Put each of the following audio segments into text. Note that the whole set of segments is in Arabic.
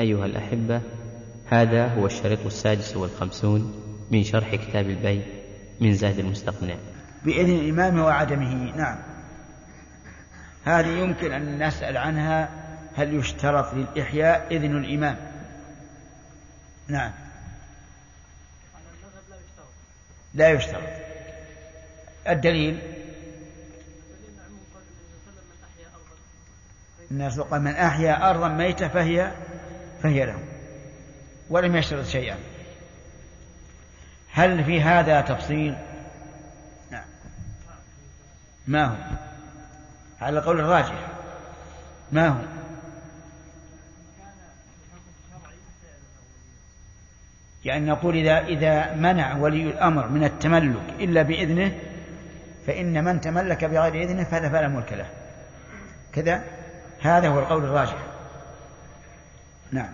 أيها الأحبة هذا هو الشريط السادس والخمسون من شرح كتاب البيع من زاد المستقنع. بإذن الإمام وعدمه نعم. هذه يمكن أن نسأل عنها هل يشترط للإحياء؟ إذن الإمام. نعم. لا يشترط. الدليل؟ الناس من أحيا أرضا ميتة فهي فهي له ولم يشترط شيئا. هل في هذا تفصيل؟ نعم. ما هو؟ على القول الراجح. ما هو؟ يعني نقول إذا إذا منع ولي الأمر من التملك إلا بإذنه فإن من تملك بغير إذنه فهذا فلا ملك له. كذا؟ هذا هو القول الراجح. نعم.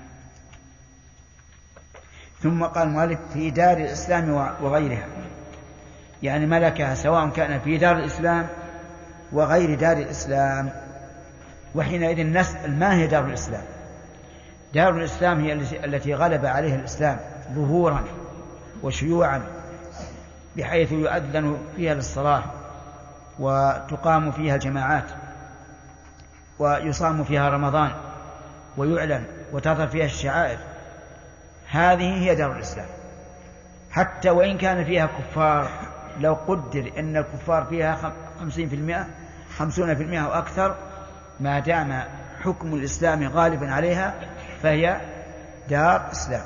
ثم قال المؤلف في دار الإسلام وغيرها. يعني ملكها سواء كان في دار الإسلام وغير دار الإسلام. وحينئذ نسأل ما هي دار الإسلام؟ دار الإسلام هي التي غلب عليها الإسلام ظهورا وشيوعا بحيث يؤذن فيها للصلاة وتقام فيها الجماعات ويصام فيها رمضان ويعلن وتظهر فيها الشعائر. هذه هي دار الإسلام. حتى وإن كان فيها كفار لو قدر أن الكفار فيها خمسين في المئة خمسون في المئة وأكثر ما دام حكم الإسلام غالبا عليها فهي دار إسلام.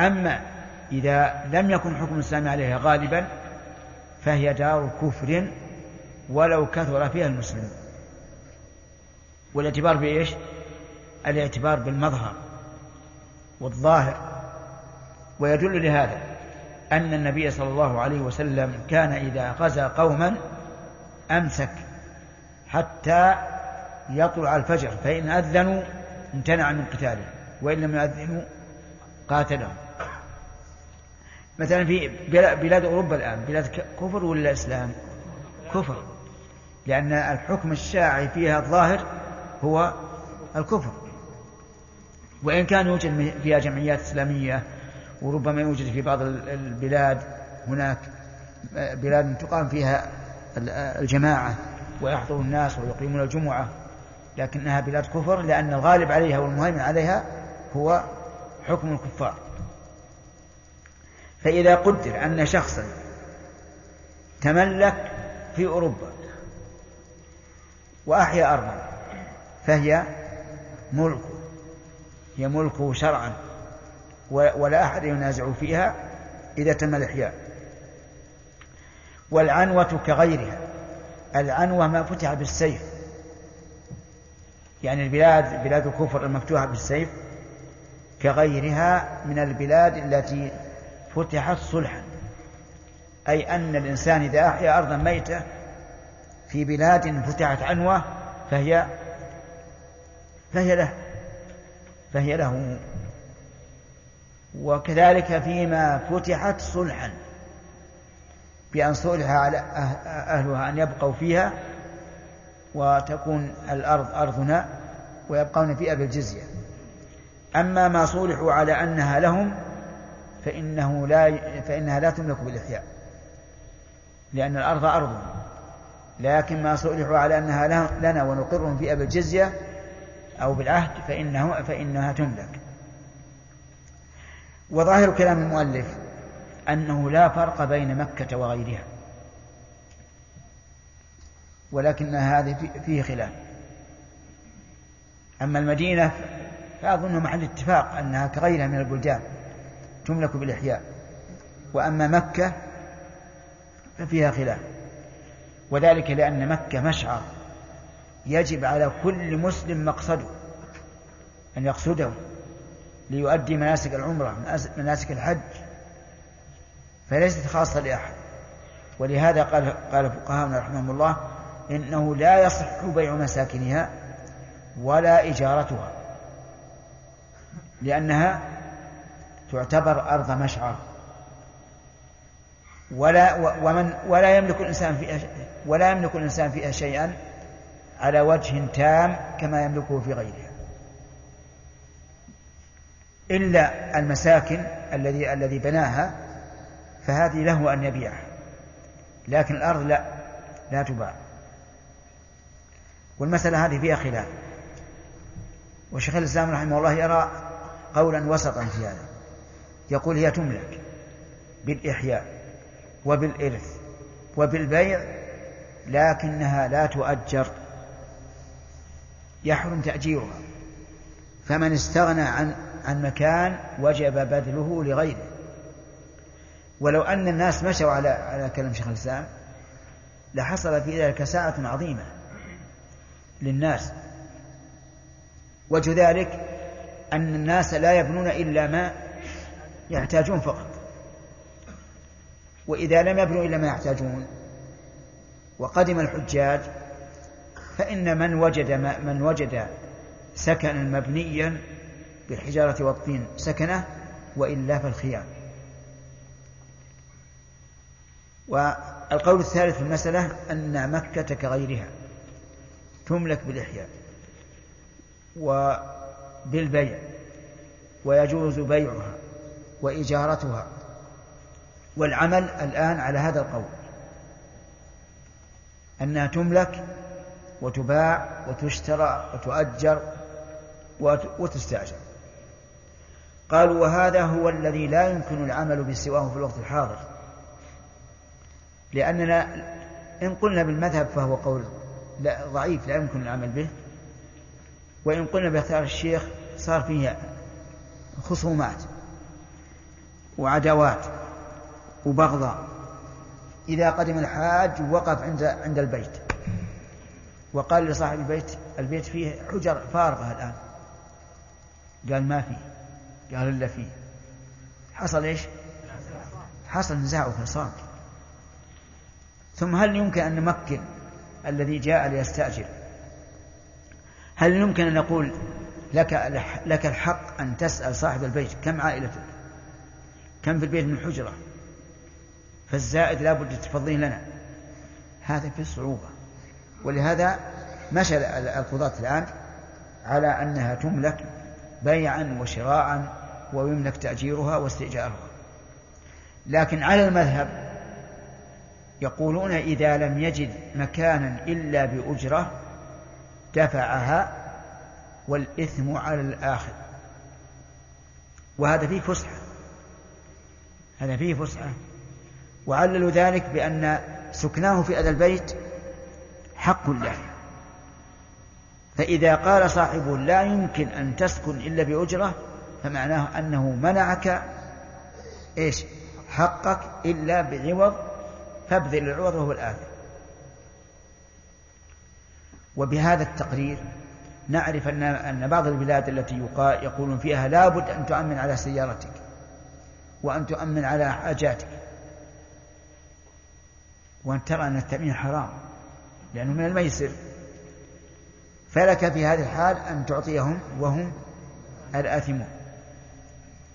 أما إذا لم يكن حكم الإسلام عليها غالبا فهي دار كفر ولو كثر فيها المسلمون. والاعتبار بإيش؟ الاعتبار بالمظهر والظاهر ويدل لهذا أن النبي صلى الله عليه وسلم كان إذا غزا قوما أمسك حتى يطلع الفجر فإن أذنوا امتنع من قتاله وإن لم يؤذنوا قاتلهم. مثلا في بلاد أوروبا الآن بلاد كفر ولا إسلام؟ كفر لأن الحكم الشاعي فيها الظاهر هو الكفر. وإن كان يوجد فيها جمعيات إسلامية وربما يوجد في بعض البلاد هناك بلاد تقام فيها الجماعة ويحضر الناس ويقيمون الجمعة لكنها بلاد كفر لأن الغالب عليها والمهيمن عليها هو حكم الكفار. فإذا قدر أن شخصا تملك في أوروبا وأحيا أرضا فهي ملكه هي ملكه شرعا ولا أحد ينازع فيها إذا تم الإحياء. والعنوة كغيرها العنوة ما فتح بالسيف. يعني البلاد بلاد الكفر المفتوحة بالسيف كغيرها من البلاد التي فتحت صلحا. أي أن الإنسان إذا أحيا أرضا ميتة في بلاد فتحت عنوة فهي فهي له. فهي له. وكذلك فيما فتحت صلحا بأن صلح على أه-، أهلها أن يبقوا فيها وتكون الأرض أرضنا ويبقون فيها بالجزية أما ما صلحوا على أنها لهم فإنه لا فإنها لا تملك بالإحياء لأن الأرض أرض. لكن ما صلحوا على أنها لنا ونقرهم فيها بالجزية أو بالعهد فإنه فإنها تملك. وظاهر كلام المؤلف أنه لا فرق بين مكة وغيرها ولكن هذه فيه خلاف. أما المدينة فأظن محل اتفاق أنها كغيرها من البلدان تملك بالإحياء. وأما مكة ففيها خلاف وذلك لأن مكة مشعر يجب على كل مسلم مقصده أن يقصده ليؤدي مناسك العمرة مناسك الحج فليست خاصة لأحد. ولهذا قال قال فقهاؤنا رحمهم الله إنه لا يصح بيع مساكنها ولا إجارتها لأنها تعتبر أرض مشعر. ولا ومن ولا يملك الإنسان فيها ولا يملك الإنسان فيها شيئا على وجه تام كما يملكه في غيرها. إلا المساكن الذي الذي بناها فهذه له أن يبيعها. لكن الأرض لا لا تباع. والمسألة هذه فيها خلاف. وشيخ الإسلام رحمه الله يرى قولا وسطا في هذا. يقول هي تملك بالإحياء وبالإرث وبالبيع لكنها لا تؤجر يحرم تأجيرها. فمن استغنى عن عن مكان وجب بذله لغيره. ولو أن الناس مشوا على على كلام شيخ الإسلام لحصل في ذلك ساعة عظيمة للناس. وجه ذلك أن الناس لا يبنون إلا ما يحتاجون فقط. وإذا لم يبنوا إلا ما يحتاجون وقدم الحجاج فإن من وجد من وجد سكنا مبنيا بالحجارة والطين سكنه وإلا فالخيار. والقول الثالث في المسألة أن مكة كغيرها تملك بالإحياء وبالبيع ويجوز بيعها وإجارتها. والعمل الآن على هذا القول أنها تملك وتباع وتشترى وتؤجر وتستأجر. قالوا وهذا هو الذي لا يمكن العمل بسواه في الوقت الحاضر. لأننا إن قلنا بالمذهب فهو قول لا ضعيف لا يمكن العمل به. وإن قلنا باختيار الشيخ صار فيه خصومات وعداوات وبغضاء إذا قدم الحاج وقف عند عند البيت. وقال لصاحب البيت البيت فيه حجر فارغة الآن. قال ما فيه. قال إلا فيه. حصل إيش؟ حصل نزاع وفصال ثم هل يمكن أن نمكن الذي جاء ليستأجر؟ هل يمكن أن نقول لك لك الحق أن تسأل صاحب البيت كم عائلتك؟ كم في البيت من حجرة؟ فالزائد لابد تفضين لنا. هذا في صعوبة. ولهذا مشى القضاة الآن على أنها تملك بيعا وشراعا ويملك تأجيرها واستئجارها. لكن على المذهب يقولون إذا لم يجد مكانا إلا بأجرة دفعها والإثم على الآخر. وهذا فيه فسحة. هذا فيه فسحة. وعللوا ذلك بأن سكناه في هذا البيت حق له فإذا قال صاحبه لا يمكن أن تسكن إلا بأجرة فمعناه أنه منعك إيش؟ حقك إلا بعوض فابذل العوض وهو الآثم وبهذا التقرير نعرف أن أن بعض البلاد التي يقولون فيها لابد أن تؤمن على سيارتك وأن تؤمن على حاجاتك. وأن ترى أن التأمين حرام. لأنه من الميسر. فلك في هذه الحال أن تعطيهم وهم الآثمون.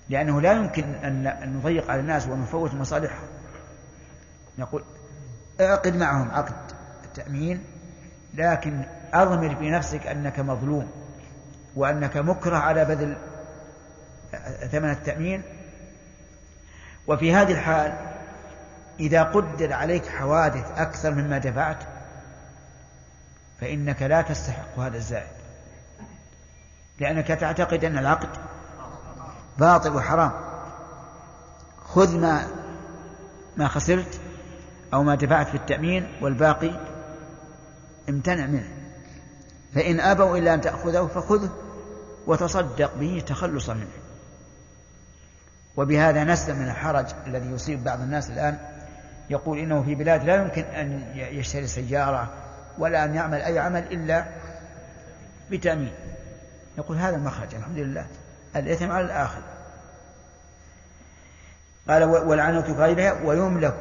لأنه لا يمكن أن نضيق على الناس ونفوت مصالحهم. نقول اعقد معهم عقد التأمين لكن أضمر في نفسك أنك مظلوم وأنك مكره على بذل ثمن التأمين. وفي هذه الحال إذا قدر عليك حوادث أكثر مما دفعت فإنك لا تستحق هذا الزائد. لأنك تعتقد أن العقد باطل وحرام. خذ ما ما خسرت أو ما دفعت في التأمين والباقي امتنع منه. فإن أبوا إلا أن تأخذه فخذه وتصدق به تخلصا منه. وبهذا نسلم من الحرج الذي يصيب بعض الناس الآن. يقول إنه في بلاد لا يمكن أن يشتري سيارة ولا أن يعمل أي عمل إلا بتأمين. يقول هذا المخرج الحمد لله الإثم على الآخر. قال والعنة غيرها ويملك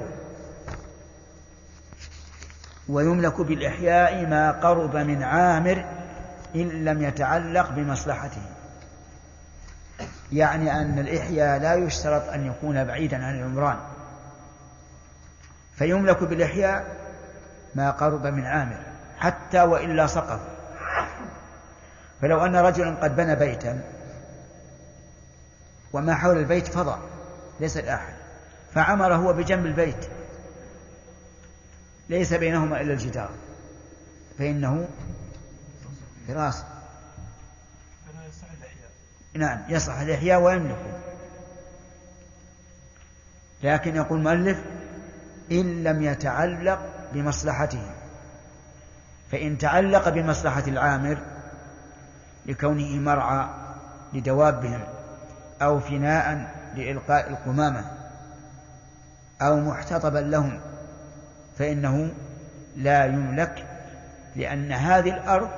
ويملك بالإحياء ما قرب من عامر إن لم يتعلق بمصلحته. يعني أن الإحياء لا يشترط أن يكون بعيدا عن العمران. فيملك بالإحياء ما قرب من عامر حتى وإلا سقط. فلو أن رجلا قد بنى بيتا وما حول البيت فضاء ليس الأحد. فعمر هو بجنب البيت ليس بينهما إلا الجدار. فإنه فراسة نعم يصح الإحياء ويملكه. لكن يقول المؤلف إن لم يتعلق بمصلحته. فإن تعلق بمصلحة العامر لكونه مرعى لدوابهم أو فناء لإلقاء القمامة أو محتطبا لهم فإنه لا يملك لأن هذه الأرض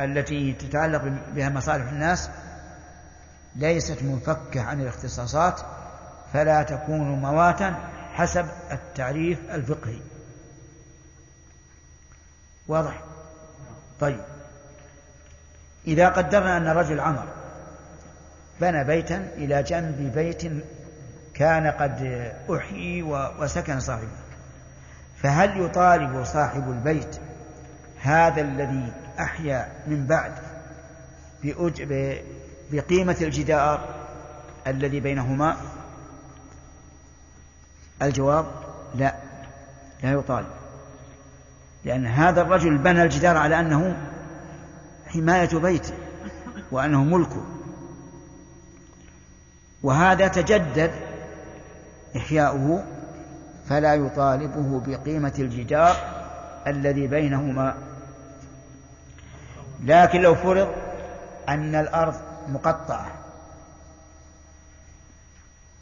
التي تتعلق بها مصالح الناس ليست منفكة عن الاختصاصات فلا تكون مواتا حسب التعريف الفقهي. واضح؟ طيب. إذا قدرنا أن رجل عمر بنى بيتا إلى جنب بيت كان قد أحيي وسكن صاحبه. فهل يطالب صاحب البيت هذا الذي أحيا من بعد بقيمة الجدار الذي بينهما؟ الجواب لا لا يطالب لأن هذا الرجل بنى الجدار على أنه حماية بيته وأنه ملكه وهذا تجدد إحياؤه فلا يطالبه بقيمة الجدار الذي بينهما. لكن لو فرض أن الأرض مقطعة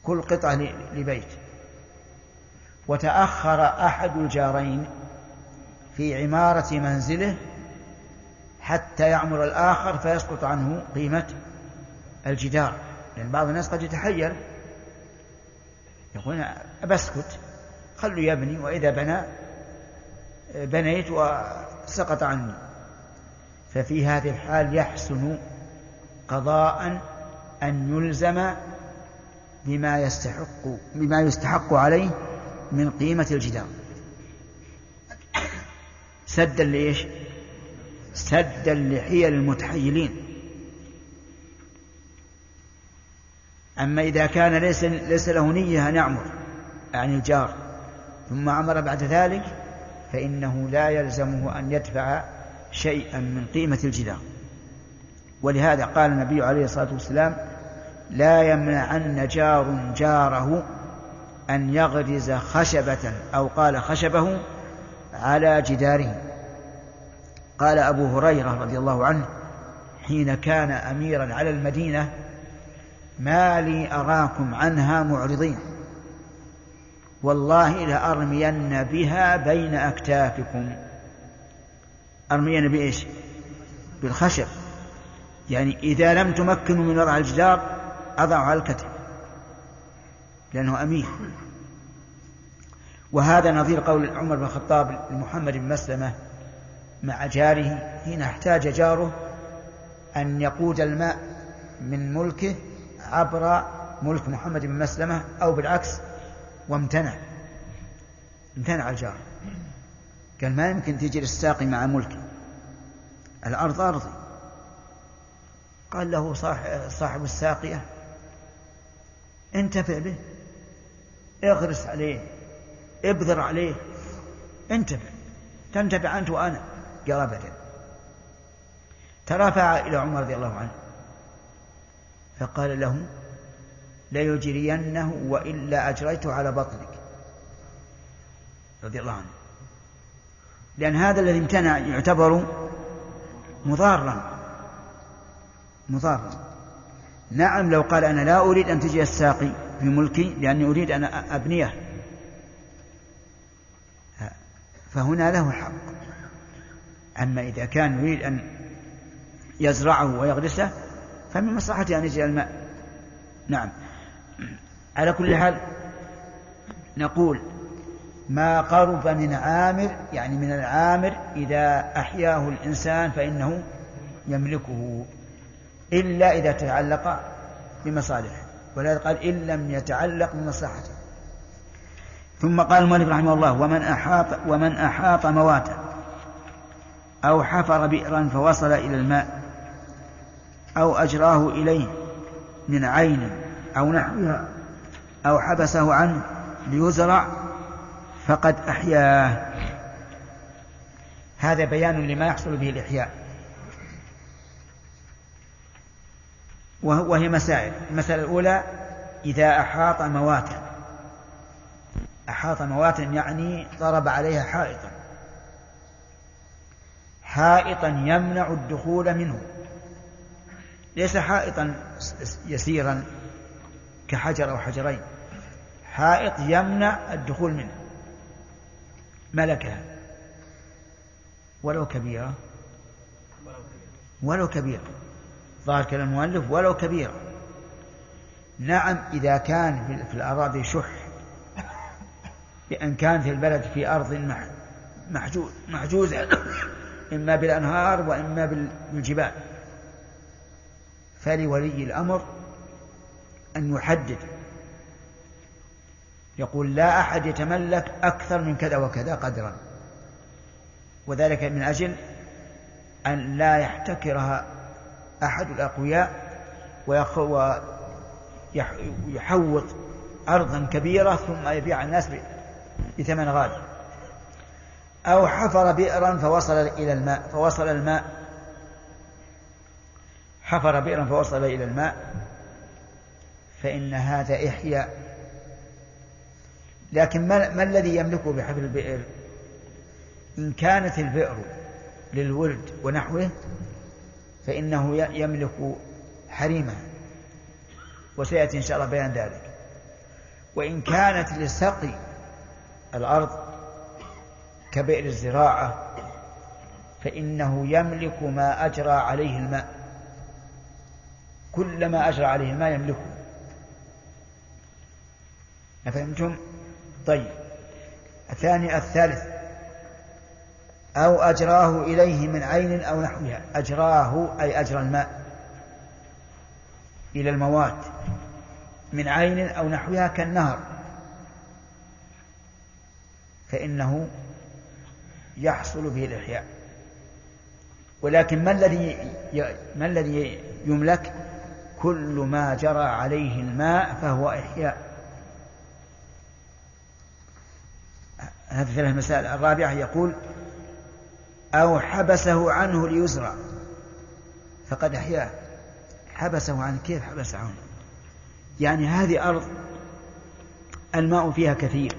كل قطعة لبيت وتأخر أحد الجارين في عمارة منزله حتى يعمر الآخر فيسقط عنه قيمة الجدار. لأن بعض الناس قد يتحير. يقول أبسكت خلوا يبني وإذا بنى بنيت وسقط عني. ففي هذه الحال يحسن قضاء أن يلزم بما يستحق بما يستحق عليه من قيمة الجدار. سدا لإيش؟ سدا لحيل المتحيلين. أما إذا كان ليس ليس له نية أن يعمر يعني الجار ثم عمر بعد ذلك فإنه لا يلزمه أن يدفع شيئا من قيمة الجدار. ولهذا قال النبي عليه الصلاة والسلام لا يمنعن جار جاره أن يغرز خشبة أو قال خشبه على جداره. قال أبو هريرة رضي الله عنه حين كان أميرا على المدينة ما لي أراكم عنها معرضين. والله لأرمين بها بين أكتافكم. أرمين بإيش؟ بالخشب. يعني إذا لم تمكنوا من وضع الجدار أضعوا على الكتف. لأنه أمير وهذا نظير قول عمر بن الخطاب لمحمد بن مسلمة مع جاره حين احتاج جاره أن يقود الماء من ملكه عبر ملك محمد بن مسلمة أو بالعكس وامتنع. امتنع الجار. قال ما يمكن تجري الساقي مع ملكي. الأرض أرضي. قال له صاحب الساقية انتفع به. اغرس عليه ابذر عليه. انتفع تنتفع أنت وأنا أبدا ترافع إلى عمر رضي الله عنه فقال له ليجرينه وإلا أجريته على بطنك. رضي الله عنه. لأن هذا الذي امتنع يعتبر مضارا مضارا. نعم لو قال أنا لا أريد أن تجي الساقي. في ملكي لأني أريد أن أبنيه. فهنا له حق. أما إذا كان يريد أن يزرعه ويغرسه فمن مصلحته أن يجري الماء. نعم. على كل حال نقول ما قرب من عامر يعني من العامر إذا أحياه الإنسان فإنه يملكه إلا إذا تعلق بمصالحه. ولذلك قال إن لم يتعلق بمصلحته. ثم قال المؤلف رحمه الله ومن أحاط ومن أحاط مواتا أو حفر بئرا فوصل إلى الماء أو أجراه إليه من عين أو نحوها أو حبسه عنه ليزرع فقد أحياه. هذا بيان لما يحصل به الإحياء. وهي مسائل. المسألة الأولى إذا أحاط مواتا أحاط مواتا يعني ضرب عليها حائطا. حائطا يمنع الدخول منه. ليس حائطا يسيرا كحجر أو حجرين. حائط يمنع الدخول منه. ملكها ولو كبيرة. ولو كبيرة. ظاهر كلام المؤلف ولو كبيرة نعم إذا كان في الأراضي شح بأن كانت البلد في أرض محجوز محجوزة إما بالأنهار وإما بالجبال. فلولي الأمر أن يحدد. يقول لا أحد يتملك أكثر من كذا وكذا قدرا. وذلك من أجل أن لا يحتكرها أحد الأقوياء ويحوط أرضا كبيرة ثم يبيع الناس بثمن غالي. أو حفر بئرا فوصل إلى الماء فوصل الماء. حفر بئرا فوصل إلى الماء. فإن هذا إحياء. لكن ما, ما الذي يملكه بحفر البئر؟ إن كانت البئر للورد ونحوه فإنه يملك حريمه وسيأتي إن شاء الله بيان ذلك. وإن كانت لسقي الأرض كبئر الزراعة فإنه يملك ما أجرى عليه الماء. كل ما أجرى عليه الماء يملكه. أفهمتم؟ طيب. الثاني الثالث. أو أجراه إليه من عين أو نحوها. أجراه أي أجرى الماء إلى المواد من عين أو نحوها كالنهر. فإنه يحصل به الإحياء. ولكن ما الذي ما الذي يملك؟ كل ما جرى عليه الماء فهو إحياء. هذه ثلاث مسائل. الرابعة يقول أو حبسه عنه ليزرع فقد أحياه. حبسه عنه كيف حبس عنه يعني هذه أرض الماء فيها كثير.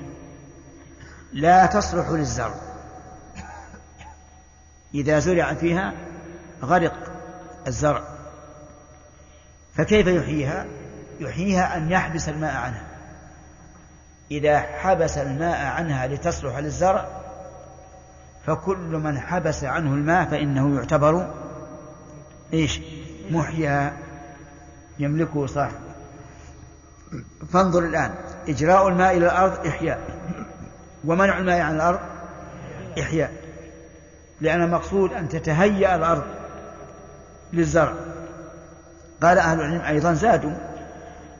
لا تصلح للزرع. إذا زرع فيها غرق الزرع. فكيف يحييها؟ يحييها أن يحبس الماء عنها. إذا حبس الماء عنها لتصلح للزرع فكل من حبس عنه الماء فإنه يعتبر إيش؟ محيا. يملكه صاحبه فانظر الآن. إجراء الماء إلى الأرض إحياء. ومنع الماء عن الأرض إحياء. لأن المقصود أن تتهيأ الأرض للزرع. قال أهل العلم أيضا زادوا.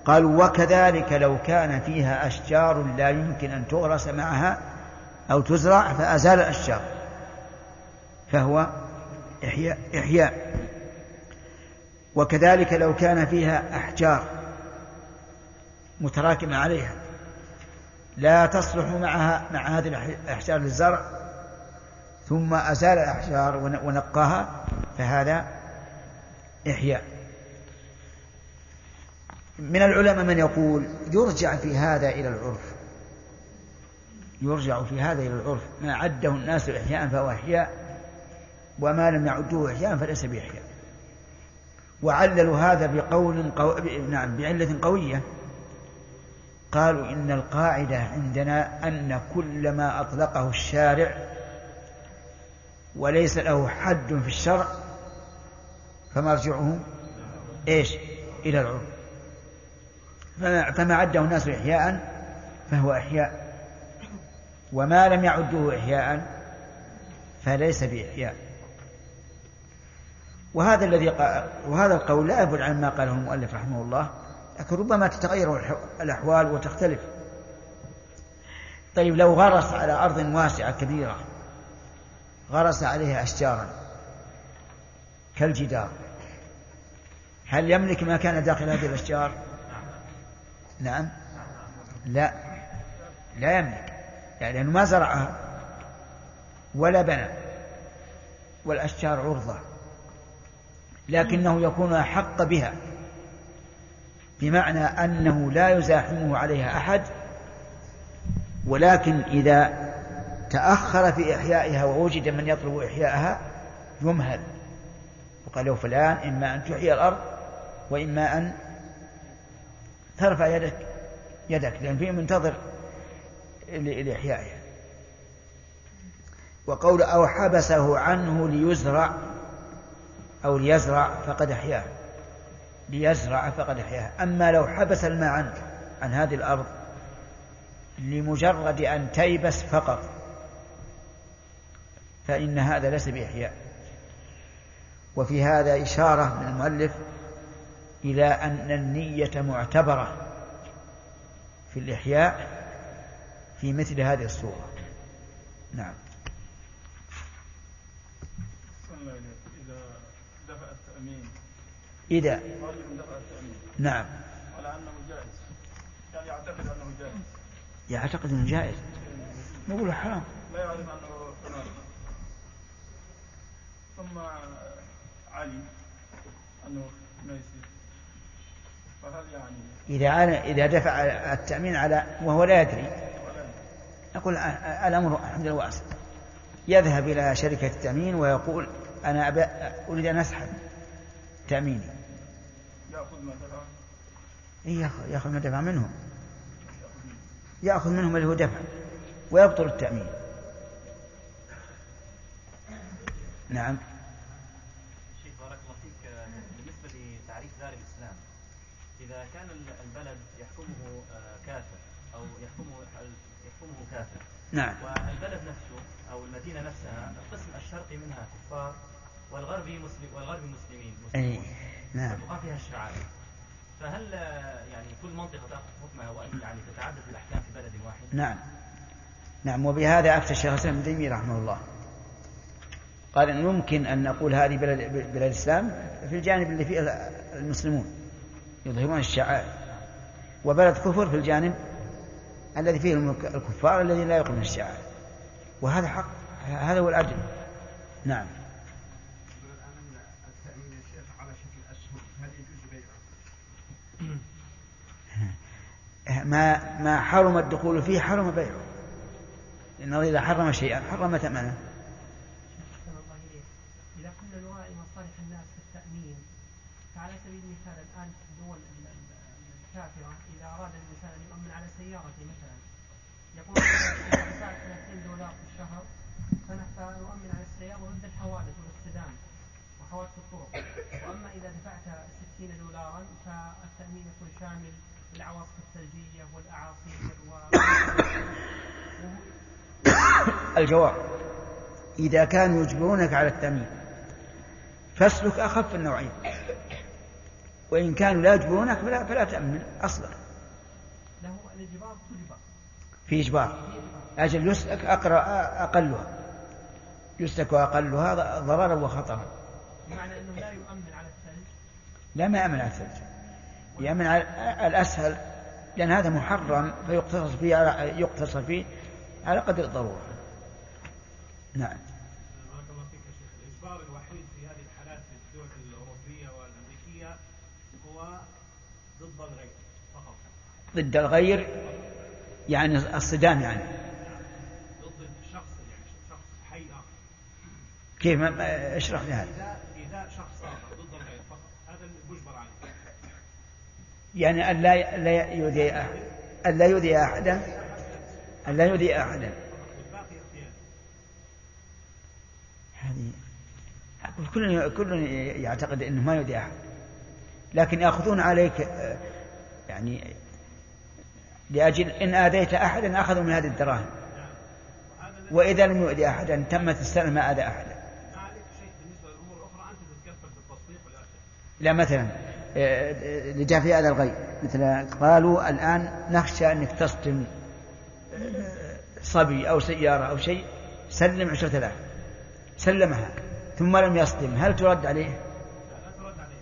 قالوا وكذلك لو كان فيها أشجار لا يمكن أن تغرس معها أو تزرع فأزال الأشجار فهو إحياء, إحياء. وكذلك لو كان فيها أحجار متراكمة عليها لا تصلح معها مع هذه الأحجار للزرع ثم أزال الأحجار ونقاها فهذا إحياء. من العلماء من يقول يرجع في هذا إلى العرف. يرجع في هذا إلى العرف. ما عده الناس إحياء فهو إحياء وما لم يعدوه إحياء فليس بإحياء. وعللوا هذا بقول قو... نعم بعلة قوية. قالوا إن القاعدة عندنا أن كل ما أطلقه الشارع وليس له حد في الشرع فمرجعه إيش؟ إلى العرف. فما عده الناس إحياء فهو إحياء. وما لم يعدوه إحياء فليس بإحياء وهذا الذي وهذا القول لا يبعد عن ما قاله المؤلف رحمه الله لكن ربما تتغير الأحوال وتختلف. طيب لو غرس على أرض واسعة كبيرة غرس عليها أشجارا كالجدار هل يملك ما كان داخل هذه الأشجار؟ نعم. لا. لا يملك. يعني لأنه ما زرعها ولا بنى والأشجار عرضة لكنه يكون أحق بها بمعنى أنه لا يزاحمه عليها أحد ولكن إذا تأخر في إحيائها ووجد من يطلب إحياءها يمهل وقال له فلان إما أن تحيي الأرض وإما أن ترفع يدك يدك لأن فيه منتظر لإحيائها وقول أو حبسه عنه ليزرع أو ليزرع فقد أحياه. ليزرع فقد أحياه. أما لو حبس الماء عنك عن هذه الأرض لمجرد أن تيبس فقط فإن هذا ليس بإحياء. وفي هذا إشارة من المؤلف إلى أن النية معتبرة في الإحياء في مثل هذه الصورة. نعم. إذا دفع التأمين إذا نعم. على أنه جائز يعني يعتقد أنه جائز. يعتقد أنه جائز نقول حرام. لا يعرف أنه تناقض ثم علم أنه ما يصير فهل يعني إذا إذا دفع التأمين على وهو لا يدري. نقول الأمر الحمد لله واسع. يذهب إلى شركة التأمين ويقول أنا أريد أن أسحب تأميني. يأخذ ما دفع. إيه يأخذ يأخذ ما دفع منهم. يأخذ منهم اللي هو دفع ويبطل التأمين. نعم. شيخ بارك الله فيك. بالنسبة لتعريف دار الإسلام إذا كان البلد يحكمه آه، كافر أو يحكمه كافر نعم. والبلد نفسه أو المدينة نفسها القسم الشرقي منها كفار والغربي مسلم والغربي مسلمين مسلمون. نعم. وتقع فيها الشعائر. فهل يعني كل منطقة تأخذ حكمها وأن يعني تتعدد الأحكام في بلد واحد؟ نعم. نعم. وبهذا أفتى الشيخ الإسلام ابن تيمية رحمه الله. قال إن ممكن أن نقول هذه بلد, بلد الإسلام في الجانب اللي فيه المسلمون يظهرون الشعائر. وبلد كفر في الجانب الذي فيه الكفار الذين لا يقيمون الشعائر. وهذا حق. هذا هو العدل. نعم؟ ما ما حرم الدخول فيه حرم بيعه. لأنه إذا حرم شيئا حرم ثمنه. إذا كنا نراعي مصالح الناس في التأمين فعلى سبيل المثال الآن الدول ال- ال- الكافرة إذا أراد الإنسان أن يؤمن على سيارته يقول إذا دفعت 30 دولار في الشهر على السيارة الحوادث والاصطدام وحوادث الطرق وأما إذا دفعت 60 دولارا فالتأمين يكون شامل الثلجية والأعاصير و الجواب. إذا كانوا يجبرونك على التأمين فاسلك أخف النوعين. وإن كانوا لا يجبرونك فلا, فلا تأمن أصلا له الإجبار تجبر في إجبار. أجل يسلك أقرأ أقلها. يسلك أقلها ضررا وخطرا. بمعنى أنه لا يؤمن على الثلج؟ لا ما يأمن على الثلج. يأمن على الأسهل لأن هذا محرم فيقتصر فيه على يقتصر فيه على قدر الضرورة. نعم. بارك الله فيك يا شيخ. الإجبار الوحيد في هذه الحالات في الدول الأوروبية والأمريكية هو ضد الغير فقط. ضد الغير يعني الصدام يعني. كيف؟ اشرح لي هذا. إذا شخص ضد الغير فقط هذا عليه يعني أن لا لا يؤذي أحد. أن لا يؤذي أحدا. أن لا يؤذي اختياري هذه كل كل يعتقد أنه ما يؤذي أحد. لكن يأخذون عليك آه، يعني لأجل إن آذيت أحدا أخذوا من هذه الدراهم. وإذا لم يؤذي أحدا تمت السنة ما آذى أحدا. لا مثلا آه، آه، جاء في هذا الغيب. مثل قالوا الآن نخشى أنك تصدم آه، صبي أو سيارة أو شيء سلم عشرة آلاف. سلمها ثم لم يصدم. هل ترد عليه؟ لا ترد عليه.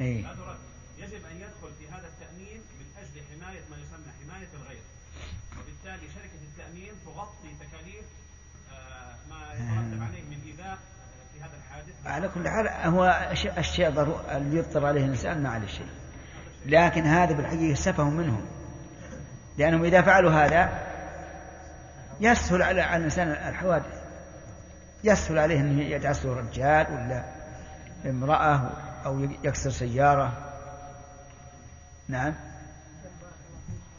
إيه. هذا رد يجب أن يدخل في هذا التأمين من أجل حماية ما يسمى حماية الغير وبالتالي شركة التأمين تغطي تكاليف آه، ما يترتب عليه من إيذاء في هذا الحادث على كل حال هو الشيء. اللي يضطر عليه الإنسان ما عليه شيء. لكن هذا بالحقيقة سفه منهم. لأنهم إذا فعلوا هذا يسهل على الإنسان الحوادث. يسهل عليه أن يدعسه رجال ولا امرأة أو يكسر سيارة. نعم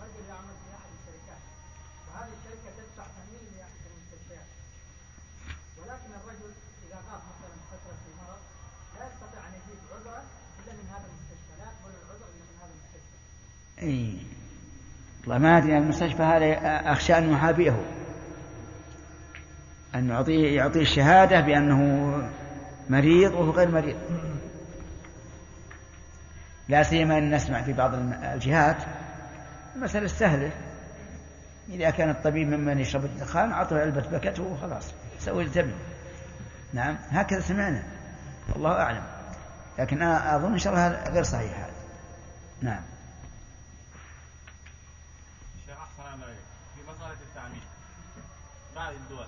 رجل يعمل في احد الشركات وهذه الشركة تدفع تامين لاحد المستشفيات ولكن الرجل اذا غاب مثلا فتره في المرض لا يستطيع ان يجيب عذرا الا من هذا المستشفى لا يقبل العذر الا من هذا المستشفى والله ما أدري المستشفى هذا أخشى أن يحابيه. أن يعطيه يعطيه الشهادة بأنه مريض وهو غير مريض. لا سيما أن نسمع في بعض الجهات المسألة سهلة. إذا كان الطبيب ممن يشرب الدخان اعطه علبة بكته وخلاص سوي التبن نعم هكذا سمعنا. الله أعلم. لكن أنا أظن ان شاء الله غير صحيح هذا. نعم الشيخ أحسن الله إليك في مسألة التأمين بعض الدول.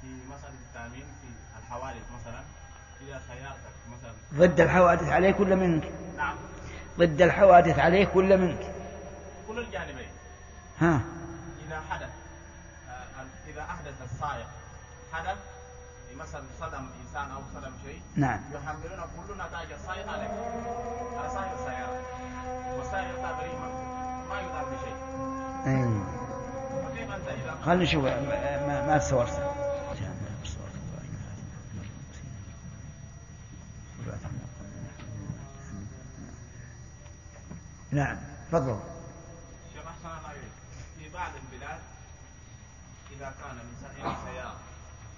في مسألة التأمين في الحوادث مثلا إذا سيارتك مثلا. ضد الحوادث عليك ولا منك. نعم. ضد الحوادث عليك ولا منك. كل الجانبين. ها. إذا حدث آه، إذا أحدث السائق حدث مثلا صدم إنسان أو صدم شيء نعم. يحملون كل نتائج السائق عليك. على صاحب السيارة. والسائق بريمة ما يضار بشيء. إذا خلينا نشوف ما, ما, نعم تفضل. شيخ أحسن الله إليك. في بعض البلاد إذا كان من سائق سيارة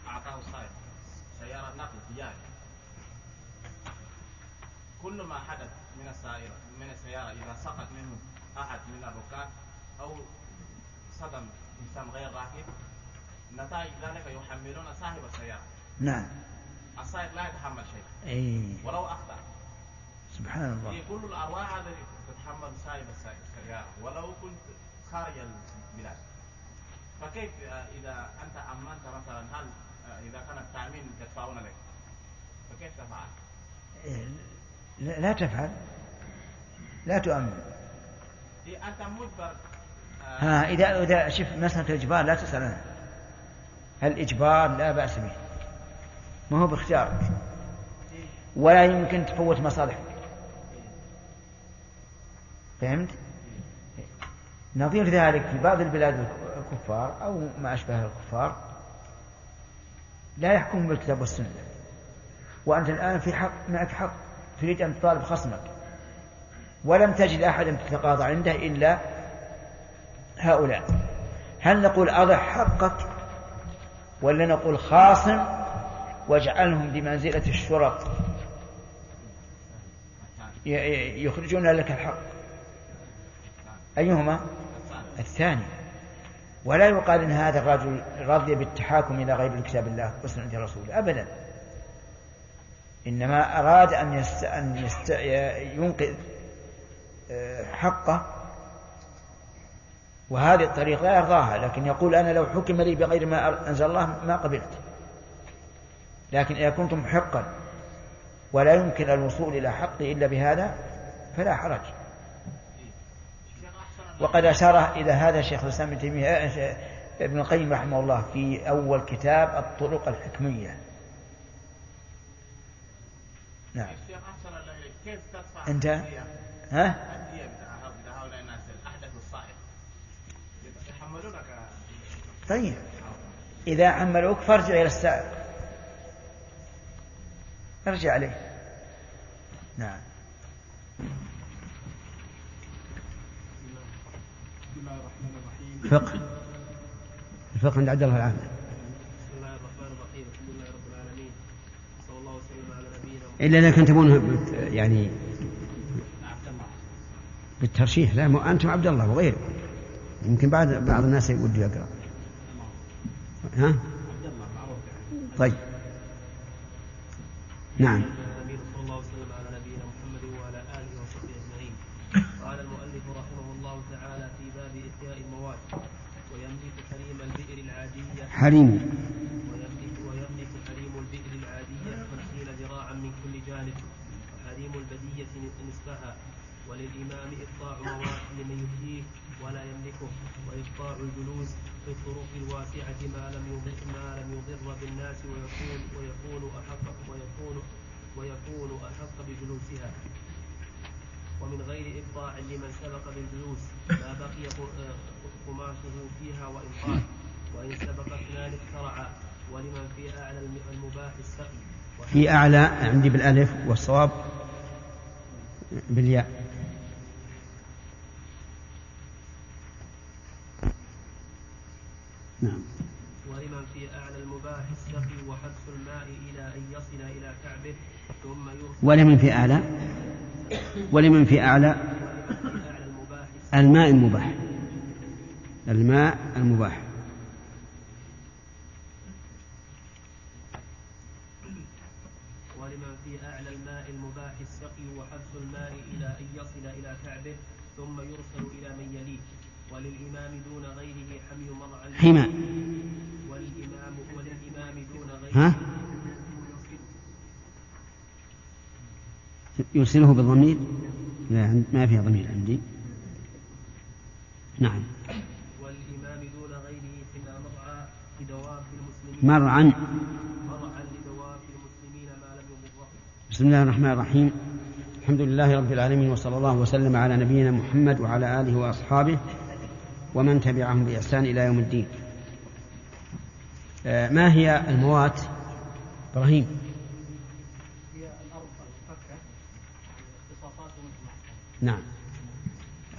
أعطاه سائق سيارة نقل تجاري. كل ما حدث من السيارة من السيارة إذا سقط منه أحد من الركاب أو صدم إنسان غير راكب نتائج ذلك يحملون صاحب السيارة. نعم. السائق لا يتحمل شيء. اي ولو أخطأ. سبحان الله. هي كل الأرواح هذه تتحمل صاحب السيارة. ولو كنت خارج البلاد. فكيف إذا أنت أمنت مثلا؟ هل إذا كان التأمين يدفعون لك فكيف تفعل؟ إيه، لا, تفعل. لا تؤمن. إيه، أنت مجبر ها إذا إذا شوف مسألة الإجبار لا تسأل عنها. الإجبار لا بأس به. ما هو باختيارك. ولا يمكن تفوت مصالحك. فهمت؟ نظير ذلك في بعض البلاد الكفار أو ما أشبه الكفار. لا يحكم بالكتاب والسنة. وأنت الآن في حق معك حق. تريد أن تطالب خصمك. ولم تجد أحدا تتقاضى عنده إلا هؤلاء. هل نقول أضع حقك ولا نقول خاصم واجعلهم بمنزلة الشرط يخرجون لك الحق. أيهما؟ الثاني. ولا يقال إن هذا الرجل رضي بالتحاكم إلى غير كتاب الله وسنة رسوله أبدا. إنما أراد أن يست... أن يست... ينقذ آه، حقه وهذه الطريقة لا يرضاها لكن يقول أنا لو حكم لي بغير ما أنزل الله ما قبلت. لكن إذا كنت محقا ولا يمكن الوصول إلى حقي إلا بهذا فلا حرج. وقد أشار إلى هذا شيخ الإسلام ابن تيمية ابن القيم رحمه الله في أول كتاب الطرق الحكمية. نعم. أنت؟ ها؟ طيب. إذا حملوك فارجع إلى السائق ارجع عليه نعم. فقه. الفقه عند عبد الله العامل. بسم الله الرحمن الرحيم الحمد لله رب العالمين صلى الله وسلم على نبينا كنت تبون بت- يعني بالترشيح. لا مو أنتم عبد الله وغيره يمكن بعض بعض الناس يود يقرأ ها؟ طيب. نعم. صلى الله وسلم على نبينا محمد وعلى اله وصحبه اجمعين قال المؤلف رحمه الله تعالى في باب إحياء حريم. يضر بالناس ويكون ويكون أحق ويكون ويكون أحق بجلوسها. ومن غير إقطاع لمن سبق بالجلوس ما بقي قماشه فيها وإن قال. وإن سبق اثنان اخترعا ولمن في أعلى المباح السقي. في أعلى عندي بالألف والصواب بالياء. نعم. ولمن في أعلى المباح السقي وحبس الماء إلى أن يصل إلى كعبه ثم يرسل ولمن في أعلى؟ ولمن في أعلى؟ الماء المباح. الماء المباح. ولمن في أعلى الماء المباح السقي وحبس الماء إلى أن يصل إلى كعبه ثم يرسل إلى من يليه. وللإمام دون غيره حمي مرعى. حمى. والإمام وللإمام دون غيره ها؟ يرسله بالضمير؟ لا ما فيها ضمير عندي. نعم. والإمام دون غيره حمى مرعى لدواب المسلمين. مرعا مرعى لدواب المسلمين ما لم يضره بسم الله الرحمن الرحيم. الحمد لله رب العالمين وصلى الله وسلم على نبينا محمد وعلى آله وأصحابه ومن تبعهم بإحسان إلى يوم الدين. آه، ما هي الموات؟ إبراهيم هي الأرض المفكة اختصاصات ومجموعات نعم.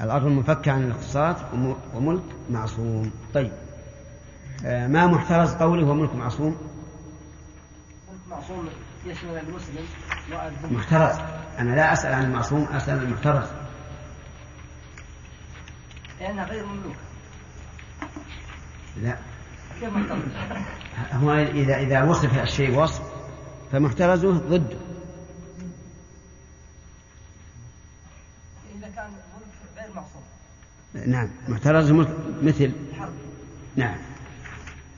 الأرض المفكة عن الاختصاص وم- وملك معصوم. طيب. آه، ما محترز قوله وملك معصوم؟ ملك معصوم يشمل المسلم محترز. أنا لا أسأل عن المعصوم أسأل عن المحترز. لأنها غير مملوكة لا. كيف محترز؟ هو إذا إذا وصف الشيء وصف فمحترزه ضده إذا كان ملك غير معصوم نعم. ملك مثل الحرب. نعم.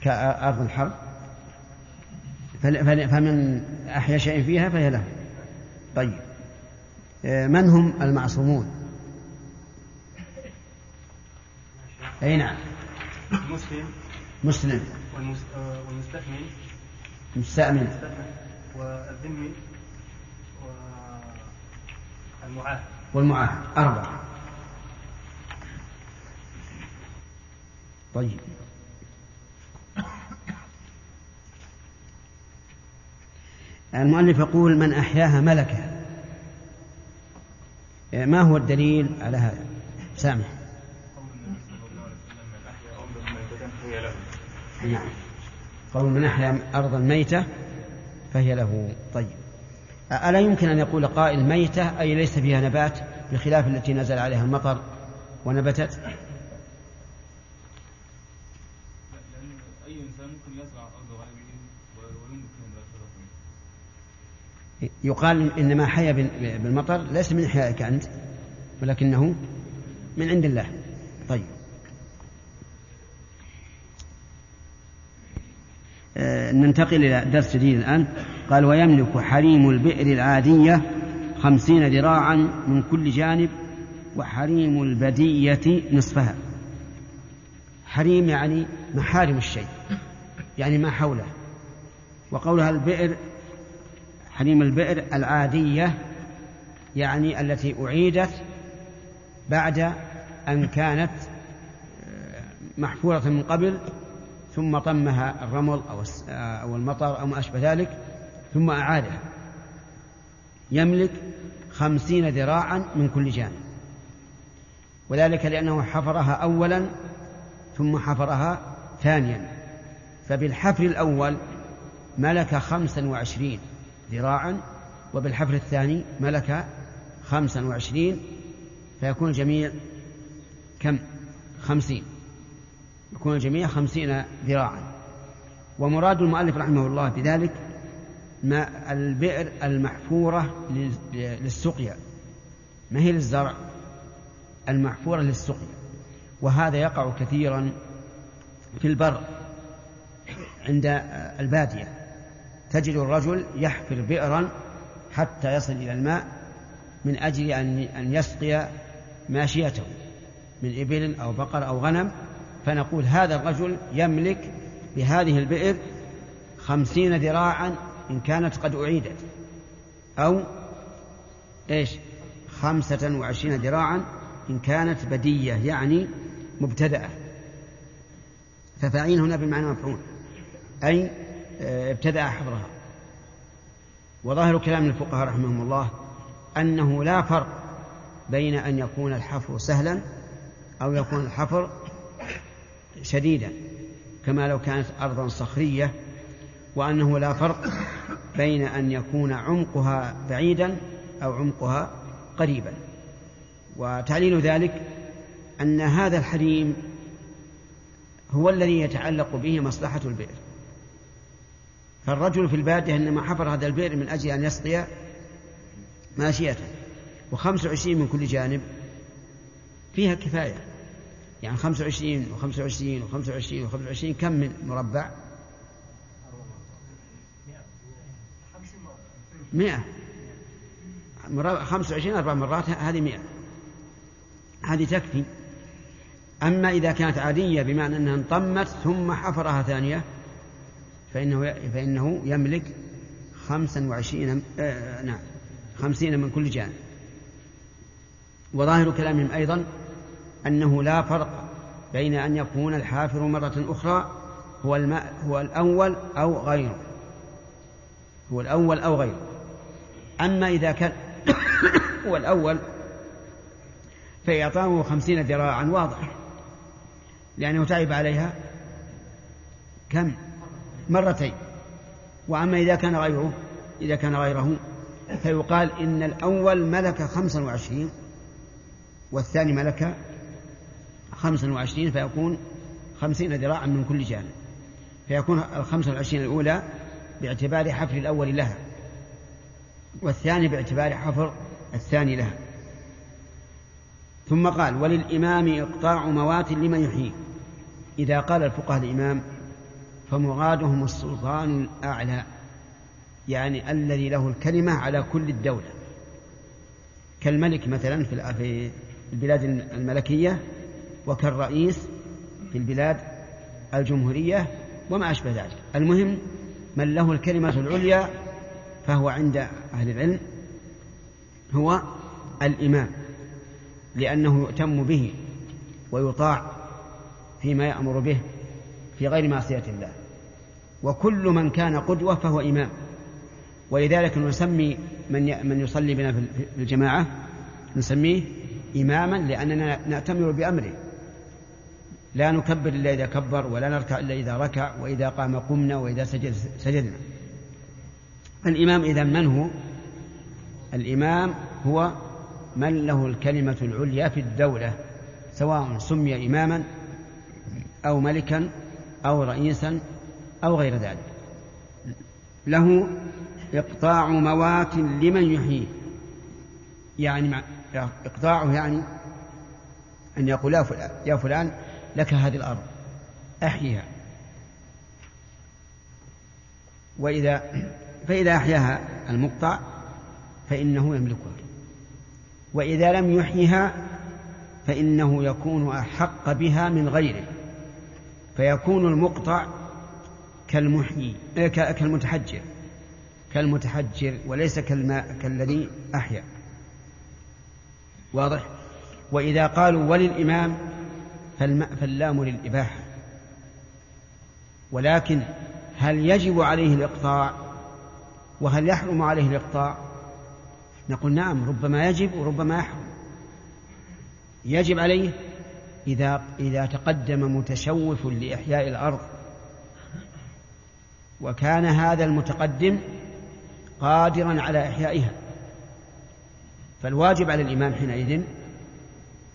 كأرض الحرب؟ فل- فل- فمن أحيا شيء فيها فهي له. طيب. آه، من هم المعصومون؟ أي نعم. المسلم مسلم. والمس- آه، والمستثمن مستأمن. المستثمن والذمي. والمعاهد والمعاهد. أربعة. طيب. المؤلف يقول من أحياها ملكها ما هو الدليل على هذا؟ سامح. نعم. قول من أحيا أرضا ميتة فهي له. طيب. ألا يمكن أن يقول قائل ميتة أي ليس فيها نبات بخلاف التي نزل عليها المطر ونبتت لأن أي إنسان ممكن يقال إن ما حيا بال- بالمطر ليس من إحيائك أنت ولكنه من عند الله. طيب. آه، ننتقل إلى درس جديد الآن. قال ويملك حريم البئر العادية خمسين ذراعا من كل جانب وحريم البدية نصفها. حريم يعني محارم الشيء. يعني ما حوله. وقولها البئر حريم البئر العادية يعني التي أعيدت بعد أن كانت آه، محفورة من قبل ثم طمها الرمل آه، أو المطر أو ما أشبه ذلك ثم أعادها. يملك خمسين ذراعا من كل جانب. وذلك لأنه حفرها أولا ثم حفرها ثانيا. فبالحفر الأول ملك خمسا وعشرين ذراعا وبالحفر الثاني ملك خمسا وعشرين فيكون الجميع كم؟ خمسين. يكون الجميع خمسين ذراعا. ومراد المؤلف رحمه الله بذلك ما البئر المحفورة لل- للسقيا. ما هي للزرع؟ المحفورة للسقيا. وهذا يقع كثيرا في البر. عند البادية. تجد الرجل يحفر بئرا حتى يصل إلى الماء من أجل أن يسقي ماشيته من إبل أو بقر أو غنم. فنقول هذا الرجل يملك بهذه البئر خمسين ذراعا إن كانت قد أعيدت أو إيش؟ خمسة وعشرين ذراعا إن كانت بدية يعني مبتدأة. ففاعين هنا بمعنى مفعول. أي آه، ابتدأ حفرها وظاهر كلام الفقهاء رحمهم الله أنه لا فرق بين أن يكون الحفر سهلا أو يكون الحفر شديدا كما لو كانت أرضا صخرية وأنه لا فرق بين أن يكون عمقها بعيدا أو عمقها قريبا. وتعليل ذلك أن هذا الحريم هو الذي يتعلق به مصلحة البئر. فالرجل في البادية إنما حفر هذا البئر من أجل أن يسقي ماشيته. وخمس وعشرين من كل جانب. فيها كفاية. يعني خمس وعشرين وخمس وعشرين وخمس وعشرين وخمس وعشرين كم من مربع؟ مئة. خمس وعشرين أربع مرات هذه مئة. هذه تكفي. أما إذا كانت عادية بمعنى أنها انطمت ثم حفرها ثانية فإنه فإنه يملك خمسا وعشرين آه نعم خمسين من كل جانب. وظاهر كلامهم أيضا أنه لا فرق بين أن يكون الحافر مرة أخرى هو الماء هو الأول أو غيره. هو الأول أو غيره. أما إذا كان هو الأول فإعطاؤه خمسين ذراعا واضح لأنه تعب عليها. كم؟ مرتين. وأما إذا كان غيره إذا كان غيره فيقال إن الأول ملك خمسا وعشرين والثاني ملك خمسا وعشرين فيكون خمسين ذراعا من كل جانب. فيكون الخمسة والعشرين الأولى باعتبار حفر الأول لها والثاني باعتبار حفر الثاني لها. ثم قال وللإمام إقطاع موات لمن يحييه إذا قال الفقهاء الإمام فمرادهم السلطان الأعلى يعني الذي له الكلمة على كل الدولة. كالملك مثلا في البلاد الملكية وكالرئيس في البلاد الجمهورية وما أشبه ذلك. المهم من له الكلمة العليا فهو عند أهل العلم هو الإمام لأنه يؤتم به ويطاع فيما يأمر به. في غير معصية الله. وكل من كان قدوة فهو إمام. ولذلك نسمي من من يصلي بنا في الجماعة نسميه إماما لأننا نأتمر بأمره. لا نكبر إلا إذا كبر ولا نركع إلا إذا ركع وإذا قام قمنا وإذا سجد سجدنا. الإمام إذا من هو؟ الإمام هو من له الكلمة العليا في الدولة سواء سمي إماما أو ملكا أو رئيسا أو غير ذلك. له إقطاع موات لمن يحييه يعني إقطاعه يعني أن يقول يا فلان, يا فلان لك هذه الأرض أحيها وإذا فإذا أحياها المقطع فإنه يملكها. وإذا لم يحيها فإنه يكون أحق بها من غيره. فيكون المقطع كالمحيي آه، كالمتحجر. كالمتحجر وليس كالماء كالذي أحيا. واضح؟ وإذا قالوا وللإمام فاللام للإباحة. ولكن هل يجب عليه الإقطاع؟ وهل يحرم عليه الإقطاع؟ نقول نعم ربما يجب وربما يحرم. يجب عليه إذا إذا تقدم متشوف لإحياء الأرض. وكان هذا المتقدم قادرا على إحيائها. فالواجب على الإمام حينئذ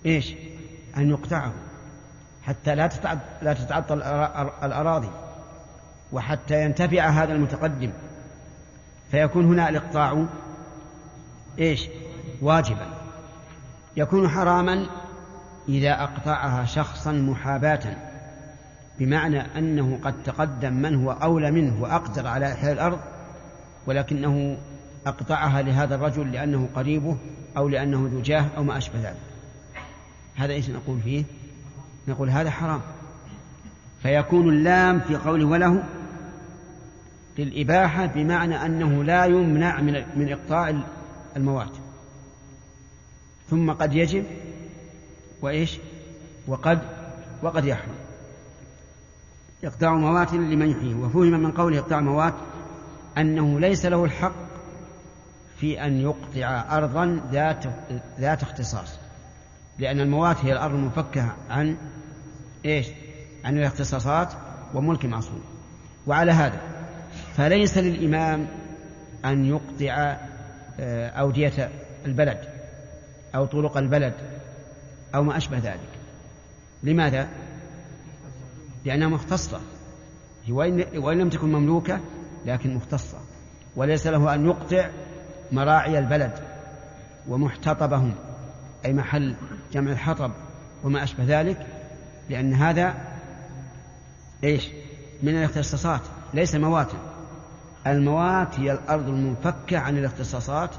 إيش؟ أن يقطعه حتى لا لا تتعطل الأراضي وحتى ينتفع هذا المتقدم. فيكون هنا الإقطاع إيش؟ واجبا. يكون حراما إذا أقطعها شخصا محاباة بمعنى أنه قد تقدم من هو أولى منه وأقدر على إحياء الأرض ولكنه أقطعها لهذا الرجل لأنه قريبه أو لأنه ذو جاه أو ما أشبه ذلك. هذا إيش نقول فيه؟ نقول هذا حرام. فيكون اللام في قوله وله للإباحة بمعنى أنه لا يمنع من من إقطاع الموات. ثم قد يجب وإيش؟ وقد وقد يحرم. إقطاع موات لمن يحييه وفهم من قوله إقطاع موات أنه ليس له الحق في أن يقطع أرضا ذات ذات اختصاص. لأن الموات هي الأرض المفكة عن إيش؟ عن الاختصاصات وملك معصوم وعلى هذا فليس للإمام أن يقطع آه، أودية البلد أو طرق البلد أو ما أشبه ذلك. لماذا؟ لأنها مختصة. وإن لم تكن مملوكة لكن مختصة. وليس له أن يقطع مراعي البلد ومحتطبهم أي محل جمع الحطب وما أشبه ذلك لأن هذا إيش؟ من الاختصاصات ليس مواتا الموات هي الأرض المنفكة عن الاختصاصات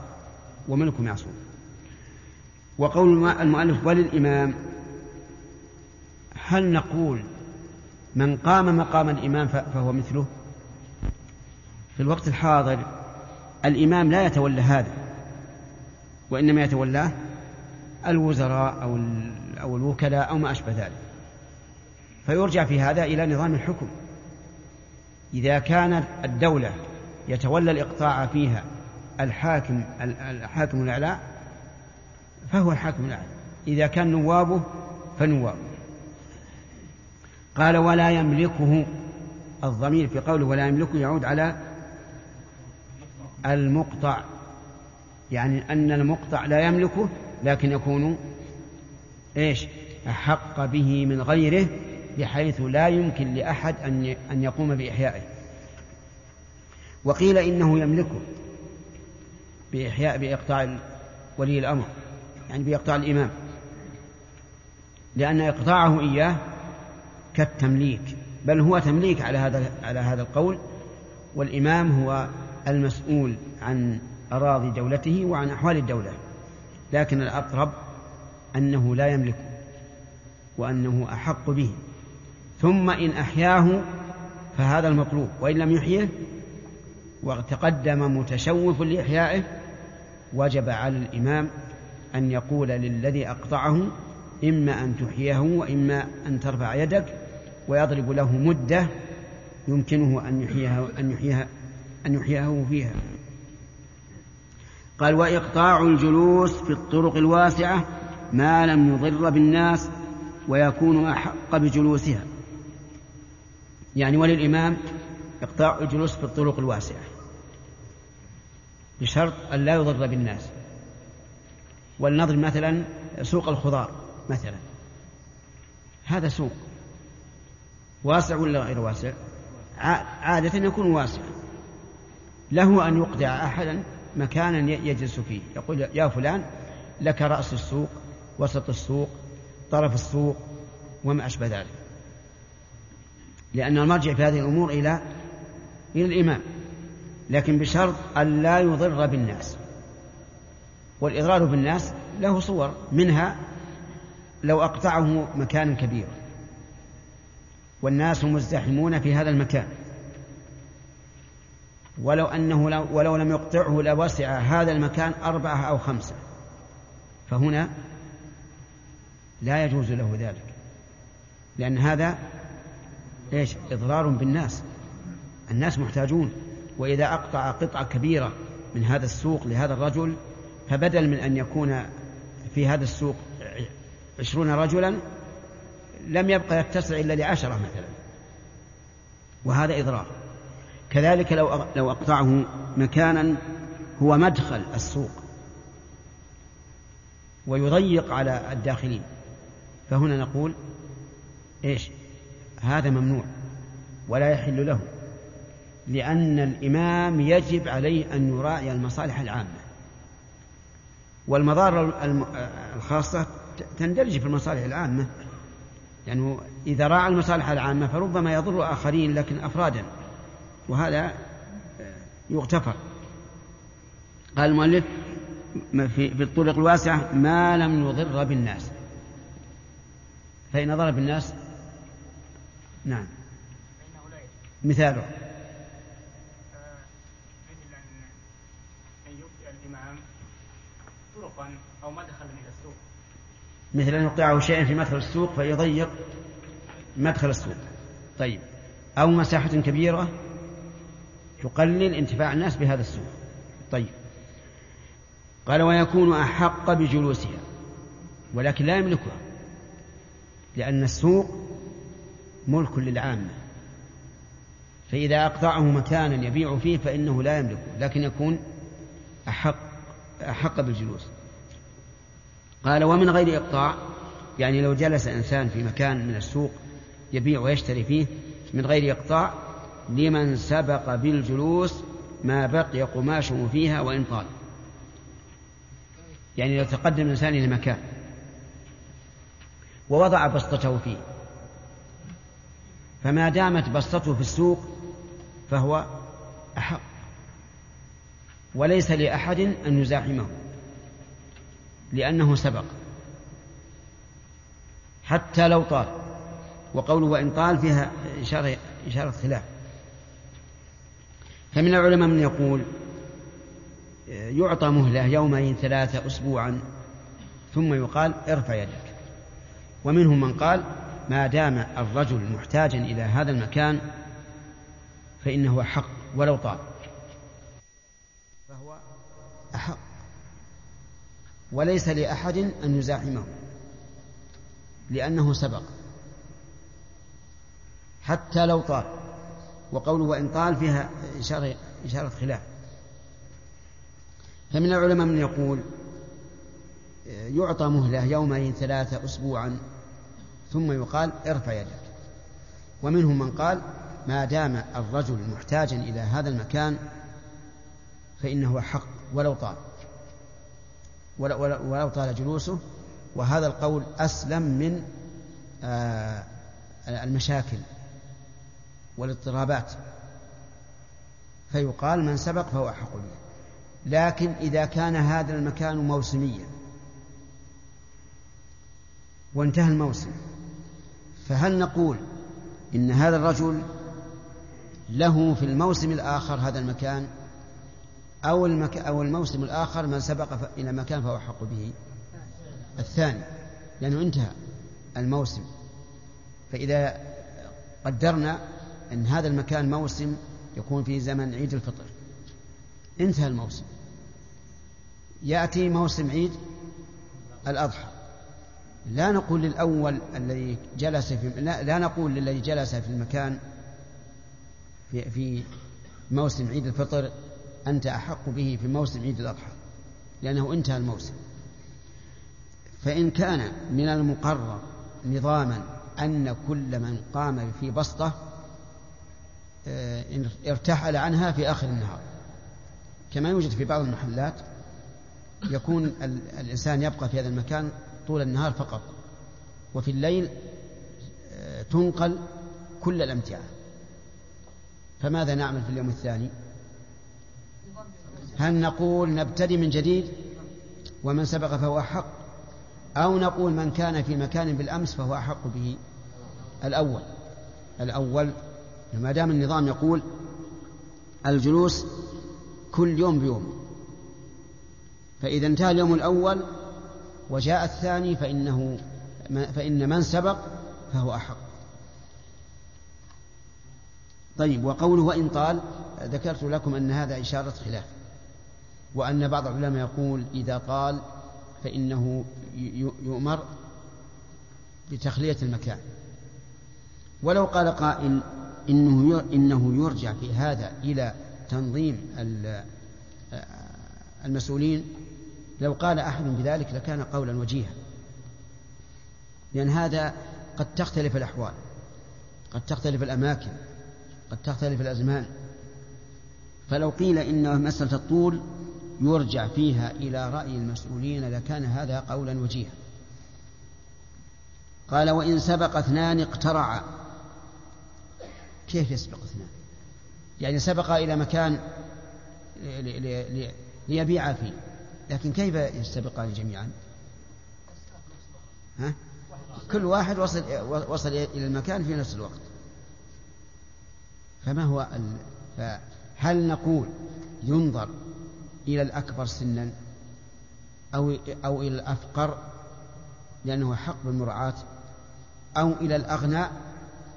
وملك معصوم وقول المؤلف وللإمام هل نقول من قام مقام الإمام فهو مثله؟ في الوقت الحاضر الإمام لا يتولى هذا وإنما يتولاه الوزراء أو أو الوكلاء أو ما أشبه ذلك. فيرجع في هذا إلى نظام الحكم. إذا كانت الدولة يتولى الإقطاع فيها الحاكم الحاكم الأعلى فهو الحاكم الأعلى. إذا كان نوابه فنوابه قال ولا يملكه الضمير في قوله ولا يملكه يعود على المقطع. يعني أن المقطع لا يملكه لكن يكون إيش؟ أحق به من غيره بحيث لا يمكن لأحد أن أن يقوم بإحيائه. وقيل إنه يملكه بإحياء بإقطاع ولي الأمر. يعني بإقطاع الإمام. لأن إقطاعه إياه كالتمليك بل هو تمليك على هذا على هذا القول والإمام هو المسؤول عن أراضي دولته وعن أحوال الدولة. لكن الأقرب أنه لا يملكه وأنه أحق به. ثم إن أحياه فهذا المطلوب وإن لم يحيه وتقدم متشوف لإحيائه وجب على الإمام أن يقول للذي أقطعه إما أن تحييه وإما أن ترفع يدك ويضرب له مدة يمكنه أن يحييها أن يحييها أن يحييه فيها. قال وإقطاع الجلوس في الطرق الواسعة ما لم يضر بالناس ويكون أحق بجلوسها. يعني وللإمام إقطاع الجلوس في الطرق الواسعة بشرط أن لا يضر بالناس. ولنضرب مثلا سوق الخضار مثلا. هذا سوق. واسع ولا غير واسع؟ عادة يكون واسع. له أن يقطع أحدا مكانا يجلس فيه. يقول يا فلان لك رأس السوق وسط السوق طرف السوق وما أشبه ذلك. لأن المرجع في هذه الأمور إلى إلى الإمام. لكن بشرط أن لا يضر بالناس. والإضرار بالناس له صور منها لو أقطعه مكانا كبيرا. والناس مزدحمون في هذا المكان. ولو أنه لو ولو لم يقطعه لوسع هذا المكان أربعة أو خمسة. فهنا لا يجوز له ذلك. لأن هذا إيش؟ إضرار بالناس. الناس محتاجون. وإذا أقطع قطعة كبيرة من هذا السوق لهذا الرجل فبدل من أن يكون في هذا السوق عشرون رجلا لم يبقى يتسع إلا لعشرة مثلا. وهذا إضرار. كذلك لو لو أقطعه مكانا هو مدخل السوق. ويضيق على الداخلين. فهنا نقول إيش؟ هذا ممنوع. ولا يحل له. لأن الإمام يجب عليه أن يراعي المصالح العامة. والمضار الخاصة تندرج في المصالح العامة. يعني إذا راعى المصالح العامة فربما يضر آخرين لكن أفرادا. وهذا يغتفر. قال المؤلف في الطرق الواسعة ما لم يضر بالناس. فإن ضر بالناس نعم. مثاله مثل أن يبدأ الإمام طرقا أو مدخلا إلى السوق. مثل أن يوقعه شيئا في مدخل السوق فيضيق مدخل السوق. طيب. أو مساحة كبيرة تقلل انتفاع الناس بهذا السوق. طيب. قال ويكون أحق بجلوسها ولكن لا يملكها لأن السوق ملك للعامة. فإذا أقطعه مكانا يبيع فيه فإنه لا يملكه لكن يكون أحق أحق بالجلوس. قال ومن غير إقطاع يعني لو جلس إنسان في مكان من السوق يبيع ويشتري فيه من غير إقطاع لمن سبق بالجلوس ما بقي قماشه فيها وإن طال. يعني لو تقدم الإنسان إلى مكان ووضع بسطته فيه فما دامت بسطته في السوق فهو أحق وليس لأحد أن يزاحمه. لأنه سبق. حتى لو طال. وقوله وإن طال فيها إشارة, إشارة خلاف. فمن العلماء من يقول يعطى مهلة يومين ثلاثة أسبوعا ثم يقال ارفع يدك. ومنهم من قال ما دام الرجل محتاجا إلى هذا المكان فإنه حق ولو طال فهو أحق وليس لأحد أن يزاحمه لأنه سبق. حتى لو طال وقوله وإن طال فيها إشارة, إشارة خلاف. فمن العلماء من يقول يعطى مهلة يومين ثلاثة أسبوعا ثم يقال ارفع يدك. ومنهم من قال ما دام الرجل محتاجا إلى هذا المكان فإنه حق ولو طال. ولو طال جلوسه. وهذا القول أسلم من آه، المشاكل والاضطرابات. فيقال من سبق فهو أحق به. لكن إذا كان هذا المكان موسميا وانتهى الموسم فهل نقول إن هذا الرجل له في الموسم الآخر هذا المكان؟ أو, المك... أو الموسم الآخر من سبق ف... إلى مكان فهو أحق به. الثاني لأنه انتهى الموسم. فإذا قدرنا أن هذا المكان موسم يكون في زمن عيد الفطر. انتهى الموسم. يأتي موسم عيد الأضحى. لا نقول للأول الذي جلس في لا, لا نقول للذي جلس في المكان في, في موسم عيد الفطر أنت أحق به في موسم عيد الأضحى لأنه انتهى الموسم. فإن كان من المقرر نظاما أن كل من قام في بسطة آه، ارتحل عنها في آخر النهار. كما يوجد في بعض المحلات يكون الإنسان يبقى في هذا المكان طول النهار فقط وفي الليل آه، تنقل كل الأمتعة. فماذا نعمل في اليوم الثاني؟ هل نقول نبتدي من جديد ومن سبق فهو أحق أو نقول من كان في مكان بالأمس فهو أحق به؟ الأول الأول ما دام النظام يقول الجلوس كل يوم بيوم فإذا انتهى اليوم الأول وجاء الثاني فإنه فإن من سبق فهو أحق. طيب وقوله وإن طال ذكرت لكم أن هذا إشارة خلاف. وأن بعض العلماء يقول إذا طال فإنه يؤمر بتخلية المكان. ولو قال قائل إنه إنه يرجع في هذا إلى تنظيم المسؤولين لو قال أحد بذلك لكان قولا وجيها. لأن هذا قد تختلف الأحوال قد تختلف الأماكن قد تختلف الأزمان. فلو قيل إن مسألة الطول يرجع فيها إلى رأي المسؤولين لكان هذا قولا وجيها. قال وإن سبق اثنان اقترعا. كيف يسبق اثنان؟ يعني سبق إلى مكان ليبيع فيه لكن كيف يستبقان جميعا ها؟ كل واحد وصل وصل إلى المكان في نفس الوقت. فما هو ال... فهل نقول ينظر إلى الأكبر سنا أو أو إلى الأفقر لأنه حق بالمراعاة أو إلى الأغنى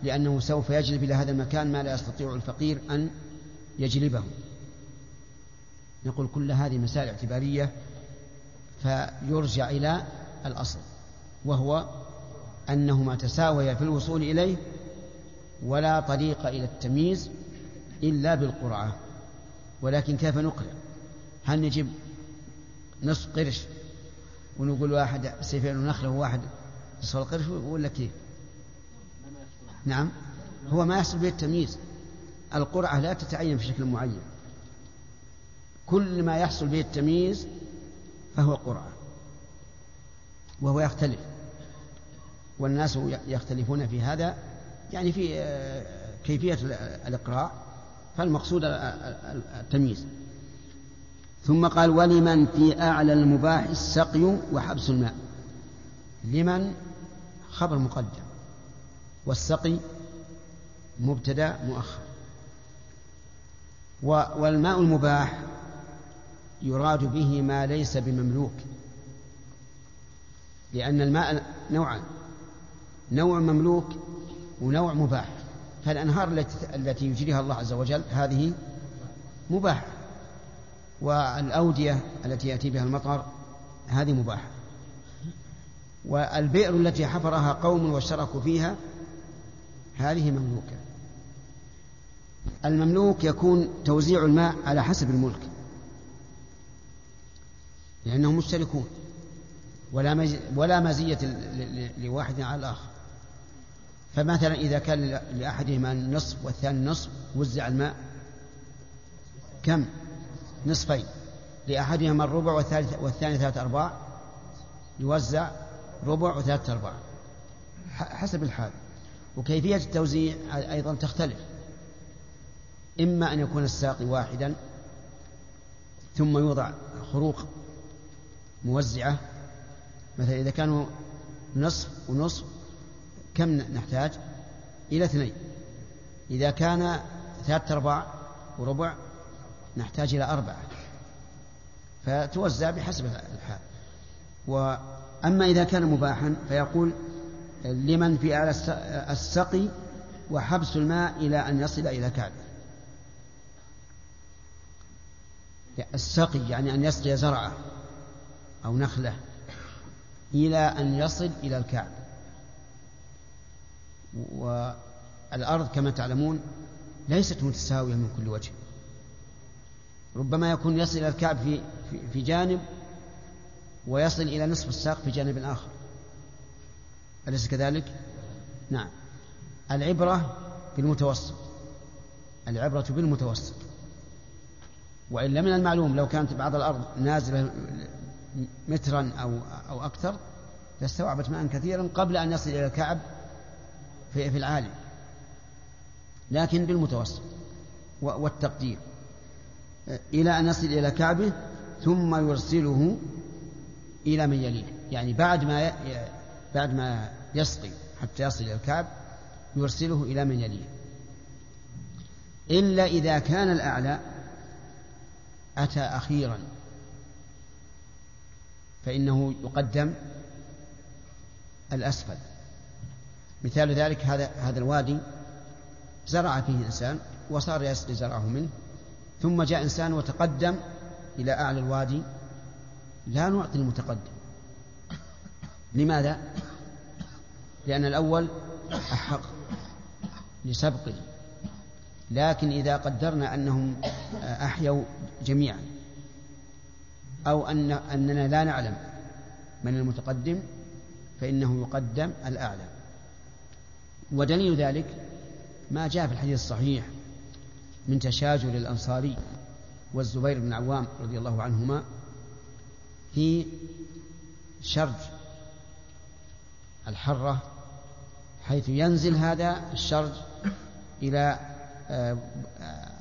لأنه سوف يجلب إلى هذا المكان ما لا يستطيع الفقير أن يجلبه. نقول كل هذه مسائل اعتبارية فيرجع إلى الأصل وهو أنهما تساويا في الوصول إليه ولا طريق إلى التمييز إلا بالقرعة ولكن كيف نقرع؟ هل نجيب نصف قرش ونقول واحد سيفين ونخله وواحد نصف القرش ولا كيف؟ نعم. هو ما يحصل به التمييز. القرعة لا تتعين بشكل معين. كل ما يحصل به التمييز فهو قرعة. وهو يختلف. والناس يختلفون في هذا يعني في آه، كيفية الإقراء. فالمقصود التمييز. ثم قال ولمن في أعلى المباح السقي وحبس الماء. لمن؟ خبر مقدم. والسقي مبتدا مؤخر. والماء المباح يراد به ما ليس بمملوك. لأن الماء نوعان. نوع مملوك ونوع مباح. فالأنهار التي يجريها الله عز وجل هذه مباحة. والأودية التي يأتي بها المطر هذه مباحة. والبئر التي حفرها قوم واشتركوا فيها هذه مملوكة. المملوك يكون توزيع الماء على حسب الملك لأنهم مشتركون. ولا ولا مزية لواحد على الآخر. فمثلا إذا كان لأحدهما النصف والثاني النصف وزع الماء كم؟ نصفين لأحدهما الربع والثالث والثاني ثلاثة أرباع يوزع ربع وثلاثة أرباع. حسب الحال. وكيفية التوزيع أيضا تختلف. إما أن يكون الساقي واحدا ثم يوضع خروق موزعة. مثلا إذا كانوا نصف ونصف كم نحتاج؟ إلى اثنين. إذا كان ثلاثة أرباع وربع نحتاج إلى أربعة. فتوزع بحسب الحال. وأما إذا كان مباحا فيقول لمن في أعلى السقي وحبس الماء إلى أن يصل إلى كعبة. السقي يعني أن يسقي زرعه أو نخله إلى أن يصل إلى الكعب والأرض كما تعلمون ليست متساوية من كل وجه. ربما يكون يصل إلى الكعب في, في, في جانب ويصل إلى نصف الساق في جانب آخر. أليس كذلك؟ نعم. العبرة بالمتوسط. العبرة بالمتوسط. وإلا من المعلوم لو كانت بعض الأرض نازلة مترا أو أو أكثر لاستوعبت ماء كثيرا قبل أن يصل إلى الكعب في, في العالي لكن بالمتوسط. والتقدير. إلى أن يصل إلى كعبة ثم يرسله إلى من يليه يعني بعد ما بعد ما يسقي حتى يصل إلى الكعب يرسله إلى من يليه إلا إذا كان الأعلى أتى أخيرا. فإنه يقدم الأسفل. مثال ذلك هذا هذا الوادي زرع فيه إنسان وصار يسقي زرعه منه. ثم جاء إنسان وتقدم إلى أعلى الوادي لا نعطي المتقدم. لماذا؟ لأن الأول أحق لسبقه. لكن إذا قدرنا أنهم أحيوا جميعا أو أن أننا لا نعلم من المتقدم فإنه يقدم الأعلى. ودليل ذلك ما جاء في الحديث الصحيح من تشاجر الأنصاري والزبير بن عوام رضي الله عنهما في شرج الحرة حيث ينزل هذا الشرج إلى آه،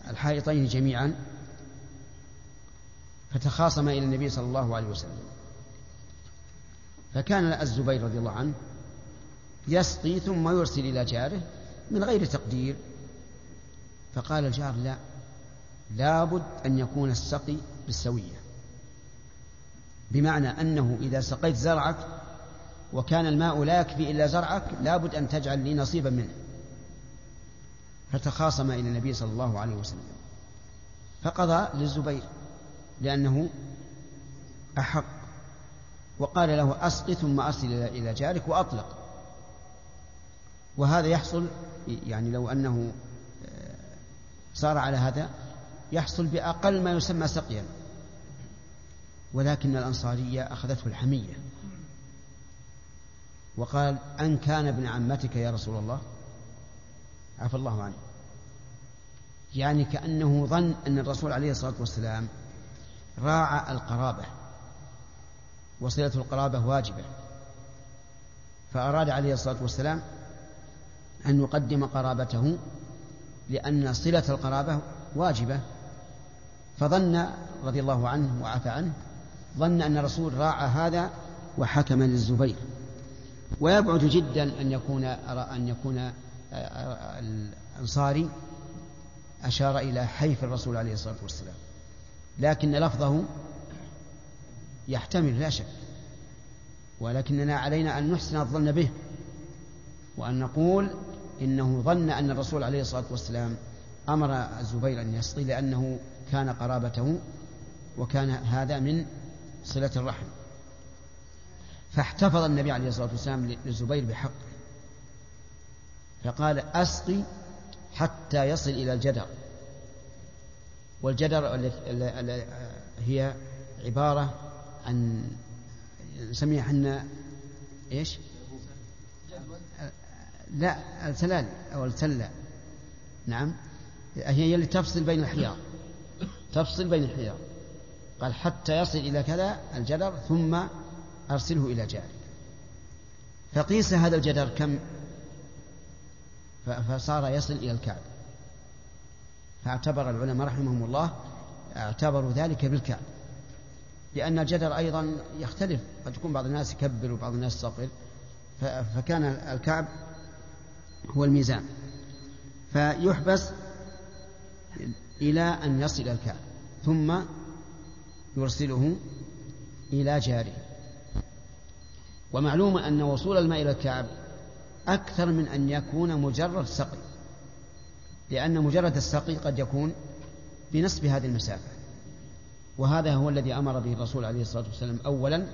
الحائطين جميعا فتخاصم إلى النبي صلى الله عليه وسلم. فكان الزبير رضي الله عنه يسقي ثم يرسل إلى جاره من غير تقدير فقال الجار لا. لابد أن يكون السقي بالسوية. بمعنى أنه إذا سقيت زرعك وكان الماء لا يكفي إلا زرعك لابد أن تجعل لي نصيبا منه. فتخاصم إلى النبي صلى الله عليه وسلم. فقضى للزبير لأنه أحق. وقال له أسقي ثم أرسل إلى جارك وأطلق. وهذا يحصل يعني لو أنه صار على هذا يحصل بأقل ما يسمى سقيا. ولكن الأنصارية أخذته الحمية. وقال أن كان ابن عمتك يا رسول الله؟ عفى الله عنه. يعني كأنه ظن أن الرسول عليه الصلاة والسلام راعى القرابة. وصلة القرابة واجبة. فأراد عليه الصلاة والسلام أن يقدم قرابته لأن صلة القرابة واجبة. فظن رضي الله عنه وعفى عنه ظن أن الرسول راعى هذا وحكم للزبير. ويبعد جدا أن يكون أن يكون الأنصاري أشار إلى حيف الرسول عليه الصلاة والسلام. لكن لفظه يحتمل لا شك. ولكننا علينا أن نحسن الظن به. وأن نقول إنه ظن أن الرسول عليه الصلاة والسلام أمر الزبير أن يسقي لأنه كان قرابته وكان هذا من صلة الرحم. فاحتفظ النبي عليه الصلاة والسلام للزبير بحقه فقال أسقي حتى يصل إلى الجدر. والجدر هي عبارة عن نسميها إحنا إيش؟ لا السلال أو السلة نعم. هي اللي تفصل بين الحيار تفصل بين الحيار قال حتى يصل إلى كذا الجدر ثم أرسله إلى جارك. فقيس هذا الجدر كم؟ فصار يصل إلى الكعب. فاعتبر العلماء رحمهم الله اعتبروا ذلك بالكعب. لأن الجدر أيضا يختلف. قد يكون بعض الناس يكبر وبعض الناس يصغر. فكان الكعب هو الميزان. فيحبس إلى أن يصل الكعب ثم يرسله إلى جاره. ومعلوم أن وصول الماء إلى الكعب أكثر من أن يكون مجرد سقي لأن مجرد السقي قد يكون بنصف هذه المسافة. وهذا هو الذي أمر به الرسول عليه الصلاة والسلام أولا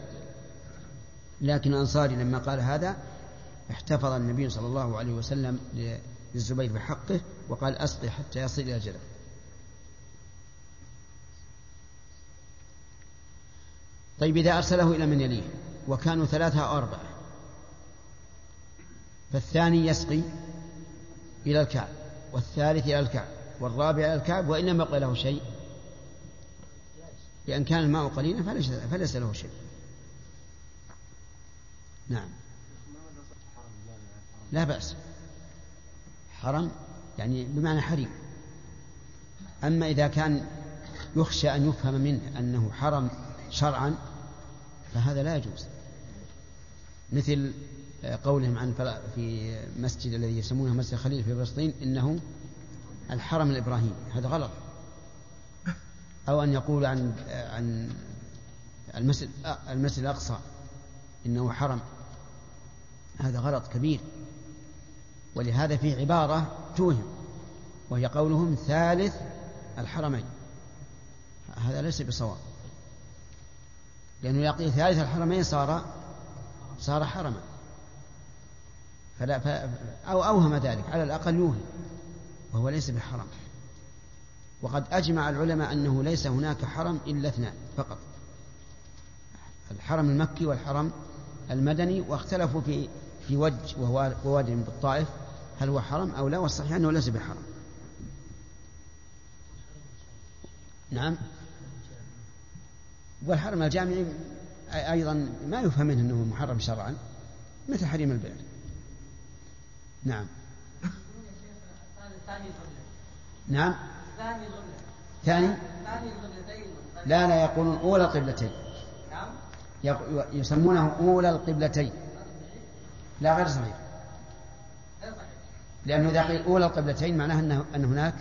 لكن الأنصاري لما قال هذا احتفظ النبي صلى الله عليه وسلم للزبير بحقه وقال أسقي حتى يصل إلى الجدر طيب إذا أرسله إلى من يليه؟ وكانوا ثلاثة أو أربعة. فالثاني يسقي إلى الكعب والثالث إلى الكعب والرابع إلى الكعب وإن لم له شيء. لأن كان الماء قليلا فليس له شيء. نعم. لا بأس. حرم يعني بمعنى حريم. أما إذا كان يخشى أن يفهم منه أنه حرم شرعا فهذا لا يجوز. مثل قولهم عن في مسجد الذي يسمونه مسجد خليل في فلسطين إنه الحرم الابراهيمي هذا غلط. أو أن يقول عن عن المسجد المسجد الأقصى إنه حرم. هذا غلط كبير. ولهذا في عبارة توهم وهي قولهم ثالث الحرمين. هذا ليس بصواب. لأنه يقول ثالث الحرمين صار صار حرما. فلا ف... أو أوهم ذلك على الأقل يوهم وهو ليس بحرم وقد أجمع العلماء أنه ليس هناك حرم إلا اثنان فقط. الحرم المكي والحرم المدني واختلفوا في في وجه وهو ووادي بالطائف هل هو حرم أو لا والصحيح أنه ليس بحرم نعم. والحرم الجامعي أيضا ما يفهم منه أنه محرم شرعا مثل حريم البئر نعم. نعم. ثاني؟ لا لا يقولون أولى القبلتين يق- يسمونه أولى القبلتين. لا غير صحيح. لأنه إذا قيل أولى القبلتين معناه أنه أن هناك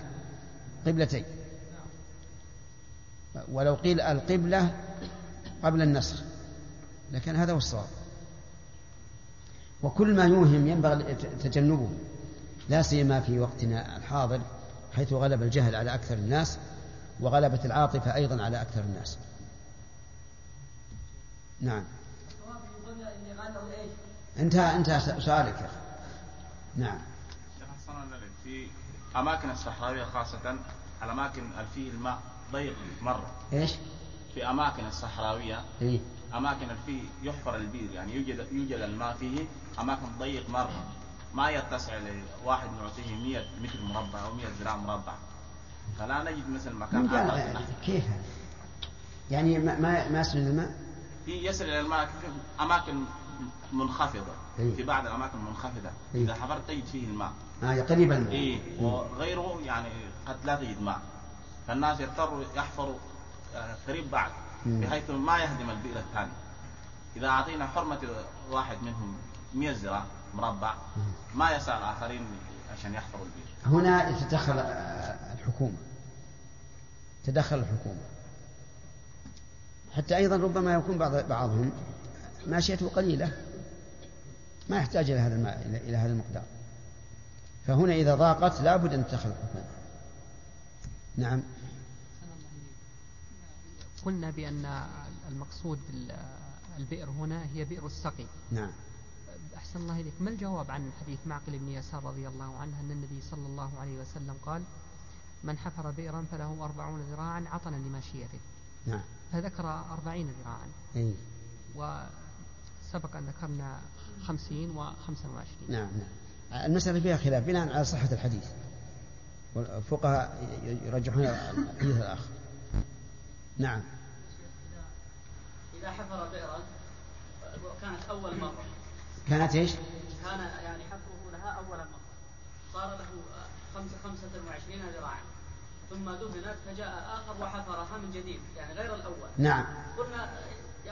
قبلتين. ولو قيل القبلة قبل النسخ لكن هذا هو الصواب. وكل ما يوهم ينبغي تجنبه لا سيما في وقتنا الحاضر حيث غلب الجهل على أكثر الناس وغلبت العاطفة أيضا على أكثر الناس. نعم. انتهى انتهى سؤالك يا أخي. نعم شيخ حسن الله عليك، في أماكن الصحراوية خاصة الأماكن اللي فيه الماء ضيق مرة إيش؟ في أماكن الصحراوية إيه؟ أماكن اللي فيه يحفر البير يعني يوجد يوجد الماء فيه أماكن ضيق مرة ما يتسع لواحد نعطيه 100 متر مربع أو 100 ذراع مربع فلا نجد مثل مكان هذا كيف؟ يعني ما ما, ما يسمن الماء؟ في يصل إلى الماء في أماكن منخفضة إيه. في بعض الأماكن منخفضة إيه. إذا حفرت تجد فيه الماء آه قريب الماء إيه وغيره يعني قد لا تجد ماء فالناس يضطروا يحفروا آه، قريب بعض مم. بحيث ما يهدم البئر الثاني إذا أعطينا حرمة واحد منهم 100 ذراع مربع ما يسع الاخرين عشان يحفروا البئر هنا تتدخل آه، الحكومة. تدخل الحكومة. حتى أيضا ربما يكون بعض بعضهم ماشيته قليلة. ما يحتاج إلى هذا الماء إلى هذا المقدار. فهنا إذا ضاقت لابد أن تتخذ نعم. قلنا بأن المقصود البئر هنا هي بئر السقي. نعم. أحسن الله إليك. ما الجواب عن حديث معقل بن يسار رضي الله عنه أن النبي صلى الله عليه وسلم قال من حفر بئرا فله أربعون ذراعا عطنا لماشيته نعم. فذكر أربعين ذراعا. أي. وسبق أن ذكرنا خمسين وخمسا وعشرين. نعم نعم. المسألة فيها خلاف بناء على صحة الحديث. والفقهاء يرجحون الحديث الآخر. نعم. إذا حفر بئرا وكانت أول مرة. كانت إيش؟ كان يعني حفره لها أول مرة. صار له خمسة خمسة وعشرين ذراعا. ثم دهنت فجاء آخر وحفرها من جديد يعني غير الأول. نعم. قلنا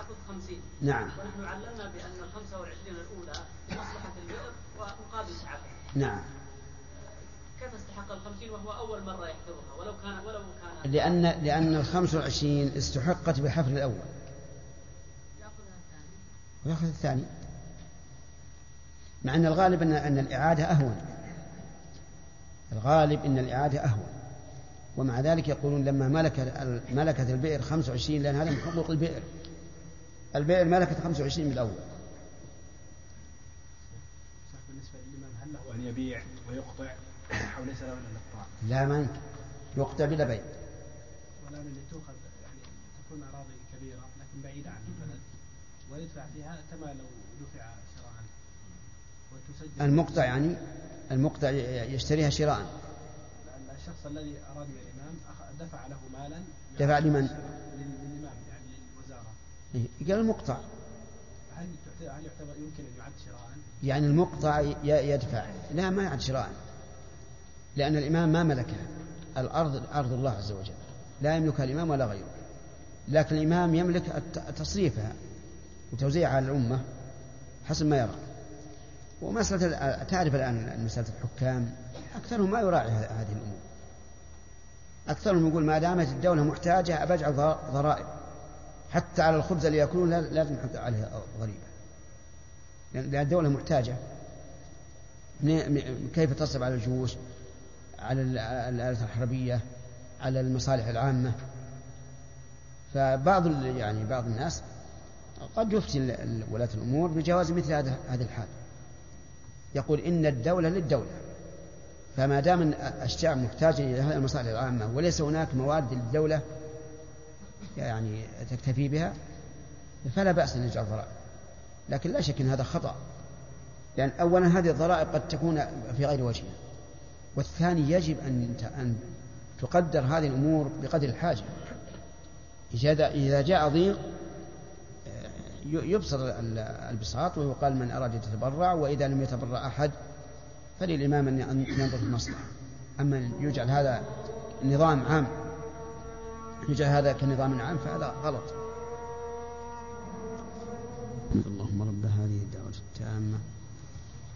يأخذ خمسين. نعم. ونحن علمنا بأن الخمسة والعشرين الأولى لمصلحة البئر ومقابل سعته نعم. كيف استحق الخمسين وهو أول مرة يحفرها ولو كان ولو كان لأن لأن الخمس والعشرين استحقت بالحفر الأول. يأخذها الثاني. ويأخذ الثاني. مع أن الغالب أن أن الإعادة أهون. الغالب أن الإعادة أهون. ومع ذلك يقولون لما ملكت ملكت البئر 25 لأن هذا من حقوق البئر. البئر ملكت 25 من الأول. بالنسبة للإمام هل له أن يبيع ويقطع أو ليس له الإقطاع؟ لا ما يمكن. يقطع بلا بيع. والآن اللي تؤخذ يعني تكون أراضي كبيرة لكن بعيدة عن البلد ويدفع فيها كما لو دفع شراء. وتسجل المقطع يعني المقطع يشتريها شراء. الشخص الذي أراد الإمام دفع له مالا. دفع لمن؟ قال المقطع. هل يعتبر يمكن أن يعد شراء؟ يعني المقطع يدفع. لا ما يعد شراء. لأن الإمام ما ملكها الأرض أرض الله عز وجل. لا يملكها الإمام ولا غيره. لكن الإمام يملك تصريفها وتوزيعها على الأمة حسب ما يرى. ومسألة تعرف الآن مسألة الحكام؟ أكثرهم ما يراعي هذه الأمور. أكثرهم يقول ما دامت الدولة محتاجة أبجعل ضرائب. حتى على الخبز اللي يأكلون لا- لازم نحط عليه ضريبة لأن الدولة محتاجة. كيف تصرف على الجيوش على ال- الآلات الحربية على المصالح العامة. فبعض يعني بعض الناس قد يفتي ولاة الأمور بجواز مثل هذا هذه الحال. يقول إن الدولة للدولة. فما دام الشعب محتاج إلى هذه المصالح العامة وليس هناك مواد للدولة يعني تكتفي بها فلا بأس أن يجعل ضرائب. لكن لا شك أن هذا خطأ لأن أولا هذه الضرائب قد تكون في غير وجهها والثاني يجب أن أن تقدر هذه الأمور بقدر الحاجة. إذا جاء ضيق يبسط ال- البساط ويقال من أراد يتبرع وإذا لم يتبرع أحد فللإمام أن ينظر في المصلحة. أما يجعل هذا نظام عام يجعل هذا كنظام عام فهذا غلط. اللهم رب هذه الدعوة التامة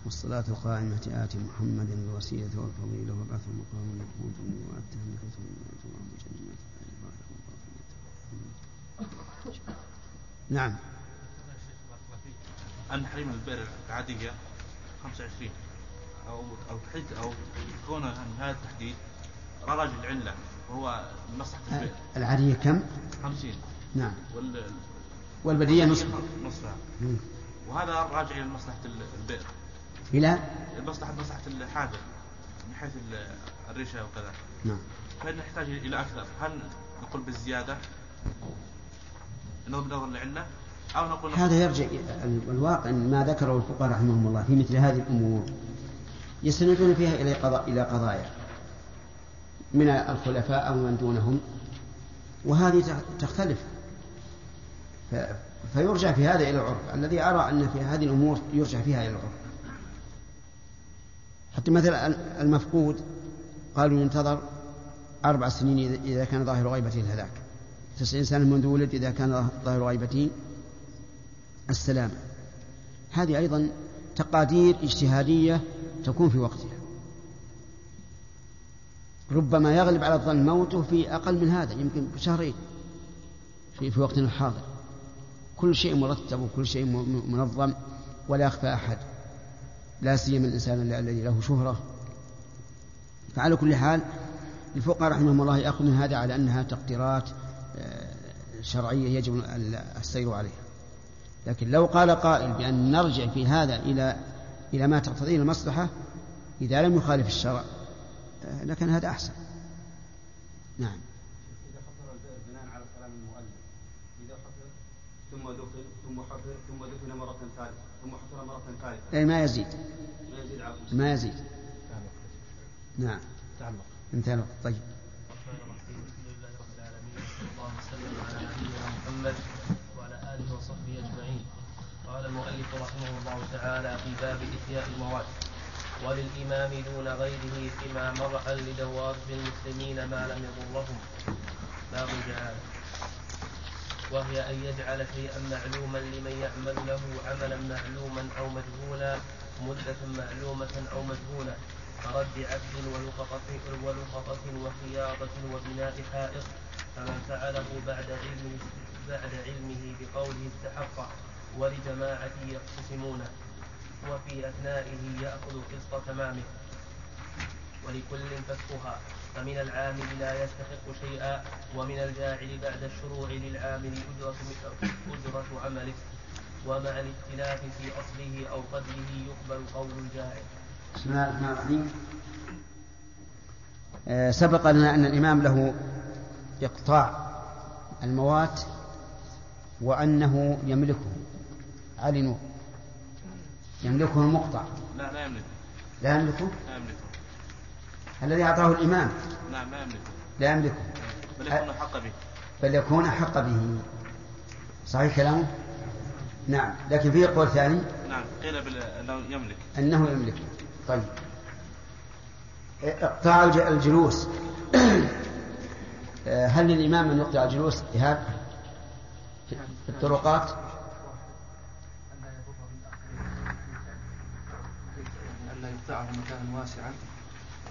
والصلاة القائمة آت محمد الوسيلة والفضيلة وبعث المقام المحمود وأته من كتب جنات. نعم. أن حريم البئر العادية 25 أو أو تحديد أو كون هذا التحديد راجع العلة وهو مصلحة البئر العادية كم؟ 50 نعم. وال والبدية نصف نصفها وهذا راجع إلى مصلحة البئر إلى؟ مصلحة مصلحة الحافر من حيث الريشة وكذا. نعم. فإن نحتاج إلى أكثر هل نقول بالزيادة؟ نظر العلة أو نقول هذا يرجع الواقع ما ذكره الفقهاء رحمهم الله في مثل هذه الأمور. يستندون فيها إلى قضاء إلى قضايا. من الخلفاء أو من دونهم. وهذه تختلف. فيرجع في هذا إلى العرف. الذي أرى أن في هذه الأمور يرجع فيها إلى العرف. حتى مثلا المفقود قالوا ينتظر أربع سنين إذا كان ظاهر غيبته الهلاك. تسعين سنة منذ ولد إذا كان ظاهر غيبته السلام. هذه أيضا تقادير اجتهادية تكون في وقتها. ربما يغلب على الظن موته في أقل من هذا يمكن شهرين في, في وقتنا الحاضر كل شيء مرتب وكل شيء منظم ولا يخفى أحد. لا سيما الإنسان الذي له شهرة. فعلى كل حال الفقهاء رحمهم الله يأخذ من هذا على أنها تقديرات آه، شرعية يجب السير عليها. لكن لو قال قائل بأن نرجع في هذا إلى إلى ما تقتضيه المصلحة إذا لم يخالف الشرع لكن هذا أحسن. نعم. إذا حفر بناء على كلام المؤلف إذا حفر ثم دفن ثم حفر ثم دفن مرة ثالثة ثم حفر مرة ثالثة. أي ما يزيد. ما يزيد على ما يزيد. نعم. تعلق. انتهى طيب. على نبينا محمد وعلى آله وصحبه أجمعين. قال المؤلف رحمه الله تعالى في باب إحياء المواد. وللإمام دون غيره فيما مرحا لدواب المسلمين ما لم يضرهم. باب الجهالة وهي أن يجعل شيئا معلوما لمن يعمل له عملا معلوما أو مجهولا مدة معلومة أو مجهولة. كرد عبد ولقطة ولقطة وخياطة وبناء حائط. فمن فعله بعد علمه بعد علمه بقوله استحق ولجماعة يقتسمونه وفي أثنائه يأخذ قسط تمامه. ولكل فسخها فمن العامل لا يستحق شيئا ومن الجاعل بعد الشروع للعامل أجرة أجرة عمله. ومع الاختلاف في أصله أو قدره يقبل قول الجاعل. بسم الله الرحمن الرحيم. آه، سبق لنا أن الإمام له إقطاع الموات وأنه يملكه. علنوا. يملكه المقطع. لا لا يملكه. لا يملكه؟ لا يملكه. الذي أعطاه الإمام. نعم لا يملكه. لا يملكه. بل يكون أحق به. بل يكون أحق به. صحيح كلامه؟ نعم. لكن فيه قول ثاني. نعم. قيل أنه يملك. أنه يملك. طيب. اقطاع الجلوس. هل للإمام أن يقطع الجلوس؟ إيهاب؟ في الطرقات؟ ألا يقطعه مكانا واسعا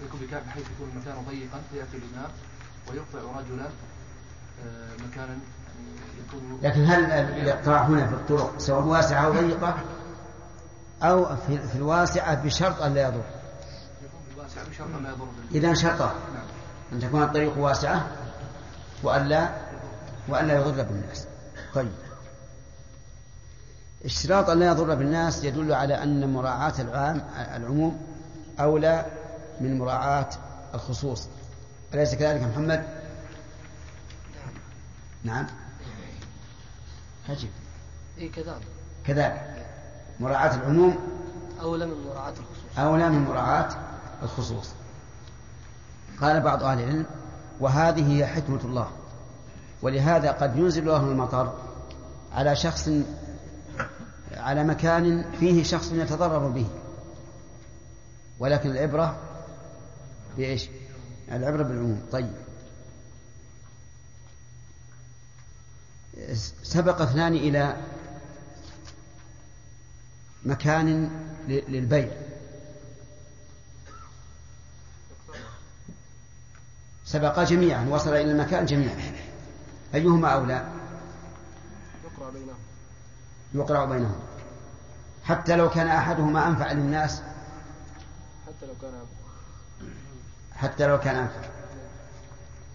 يكون بحيث يكون المكان ضيقا فيأتي الإمام ويقطع رجلا آه، مكانا يعني يكون لكن هل الإقطاع هنا في الطرق سواء واسعة أو ضيقة؟ أو في الواسعة بشرط أن لا يضر. الواسعة بشرط أن لا يضر. إذا شرطه نعم. أن تكون الطريق واسعة وألا وألا يضر بالناس طيب. اشتراط أن لا يضر بالناس يدل على أن مراعاة العام العموم أولى من مراعاة الخصوص. أليس كذلك محمد؟ نعم. عجيب إيه كذلك. كذلك. مراعاة العموم أولى من مراعاة الخصوص. أولى من مراعاة الخصوص. قال بعض أهل العلم وهذه هي حكمة الله ولهذا قد ينزل الله المطر على شخص على مكان فيه شخص يتضرر به. ولكن العبرة بإيش؟ العبرة بالعموم. طيب. سبق اثنان إلى مكان للبيع. سبقا جميعا وصل إلى المكان جميعا. أيهما أولى؟ يقرأ بينهم. حتى لو كان أحدهما أنفع للناس. حتى لو كان حتى لو كان أنفع.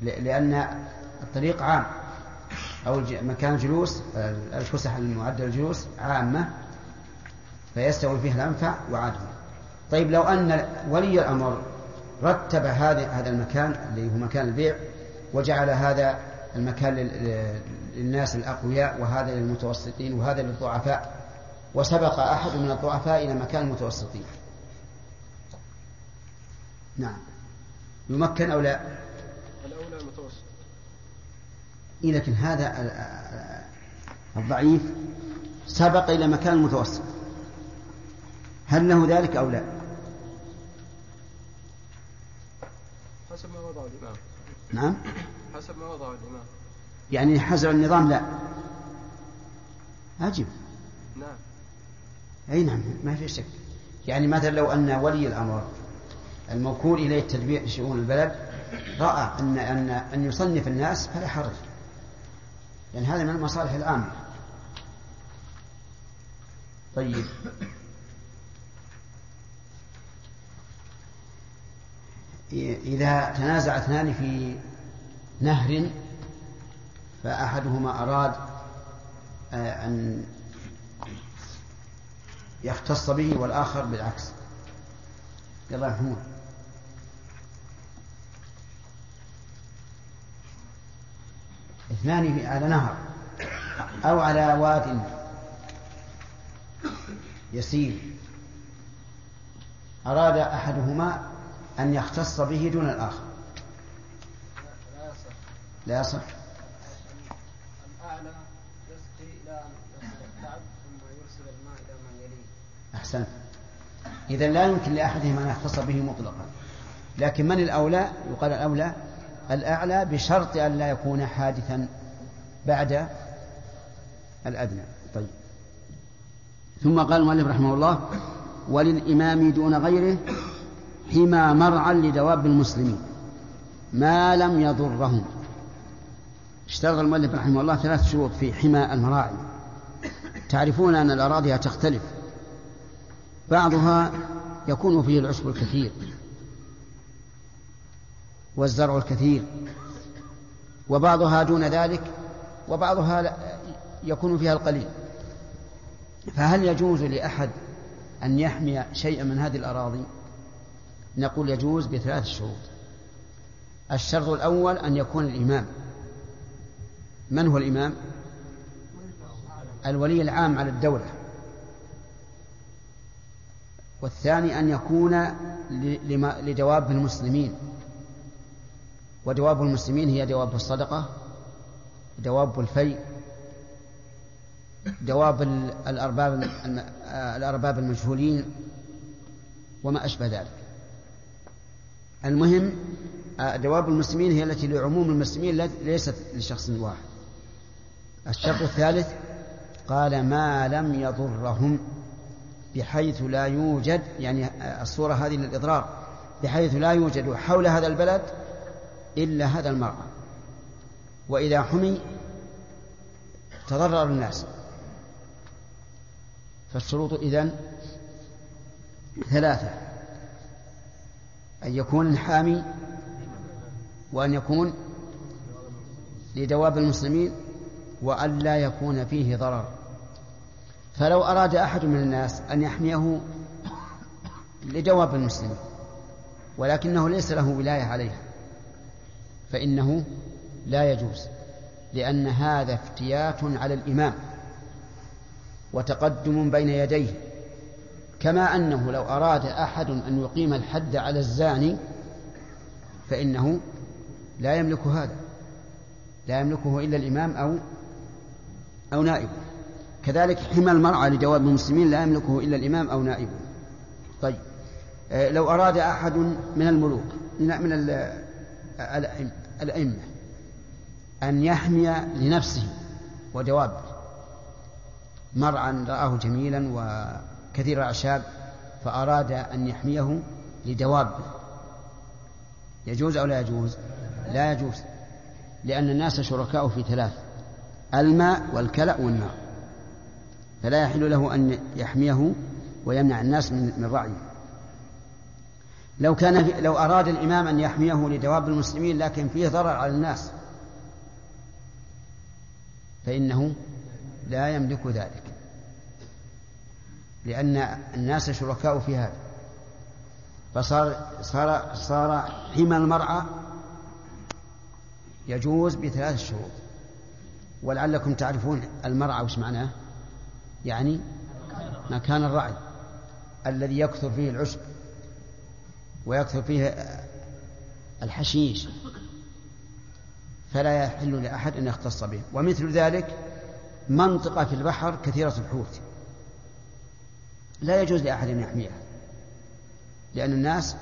لأن الطريق عام. أو مكان الجلوس الفسح المعدة للجلوس عامة. فيستوي فيه الأنفع وعادهم طيب لو أن ولي الأمر رتب هذا هذا المكان اللي هو مكان البيع وجعل هذا المكان للناس الأقوياء وهذا للمتوسطين وهذا للضعفاء. وسبق أحد من الضعفاء إلى مكان المتوسطين. نعم. يمكن أو لا؟ الأولى المتوسط. إيه لكن هذا الضعيف سبق إلى مكان المتوسط. هل له ذلك أو لا؟ حسب ما وضعه الإمام نعم. حسب ما وضعه الإمام. يعني حسب النظام لا. أجب نعم. أي نعم ما في شك. يعني مثلا لو أن ولي الأمر الموكول إليه تدبير شؤون البلد رأى أن أن أن يصنف الناس فلا حرج. يعني هذا من المصالح العامة. طيب. إذا تنازع اثنان في نهر فأحدهما أراد آه، أن يختص به والآخر بالعكس. يلا محمود اثنان على نهر أو على واد يسير. أراد أحدهما أن يختص به دون الآخر. لا يصح. الأعلى يسقي إلى أن يصل الكعب ثم يرسل الماء إلى من يليه. أحسنت. إذا لا يمكن لأحدهما أن يختص به مطلقا. لكن من الأولى؟ يقال الأولى الأعلى بشرط أن لا يكون حادثا بعد الأدنى. طيب. ثم قال المؤلف رحمه الله وللإمام دون غيره حمى مرعى لدواب المسلمين ما لم يضرهم. اشترط المؤلف رحمه الله ثلاث شروط في حمى المراعي تعرفون أن الأراضي تختلف. بعضها يكون فيه العشب الكثير والزرع الكثير وبعضها دون ذلك وبعضها يكون فيها القليل. فهل يجوز لأحد أن يحمي شيئا من هذه الأراضي؟ نقول يجوز بثلاث شروط. الشرط الأول أن يكون الإمام. من هو الإمام؟ الولي العام على الدولة. والثاني أن يكون لدواب المسلمين. ودواب المسلمين هي دواب الصدقة دواب الفيء دواب الأرباب الأرباب المجهولين وما أشبه ذلك. المهم دواب المسلمين هي التي لعموم المسلمين ليست لشخص واحد. الشرط الثالث قال ما لم يضرهم بحيث لا يوجد يعني الصورة هذه للإضرار بحيث لا يوجد حول هذا البلد إلا هذا المرأة. وإذا حمي تضرر الناس. فالشروط إذن ثلاثة أن يكون الحامي وأن يكون لدواب المسلمين وأن لا يكون فيه ضرر. فلو أراد أحد من الناس أن يحميه لدواب المسلمين ولكنه ليس له ولاية عليها فإنه لا يجوز لأن هذا افتيات على الإمام وتقدم بين يديه. كما أنه لو أراد أحد أن يقيم الحد على الزاني فإنه لا يملك هذا لا يملكه إلا الإمام أو أو نائبه كذلك حمى المرأة لجواب المسلمين لا يملكه إلا الإمام أو نائبه طيب. آه، لو أراد أحد من الملوك من الأئم- الأئمة أن يحمي لنفسه ودوابه مرعا رآه جميلا وكثير الأعشاب فأراد أن يحميه لدوابه يجوز أو لا يجوز؟ لا يجوز لأن الناس شركاء في ثلاث. الماء والكلأ والنار. فلا يحل له أن يحميه ويمنع الناس من رعيه. لو كان في لو أراد الإمام أن يحميه لدواب المسلمين لكن فيه ضرر على الناس فإنه لا يملك ذلك. لأن الناس شركاء في هذا. فصار صار صار حمى المرعى يجوز بثلاث شروط. ولعلكم تعرفون المرعى وش معناه؟ يعني مكان الرعي الذي يكثر فيه العشب ويكثر فيه الحشيش. فلا يحل لأحد أن يختص به. ومثل ذلك منطقة في البحر كثيرة الحوت. لا يجوز لأحد أن يحميها لأن الناس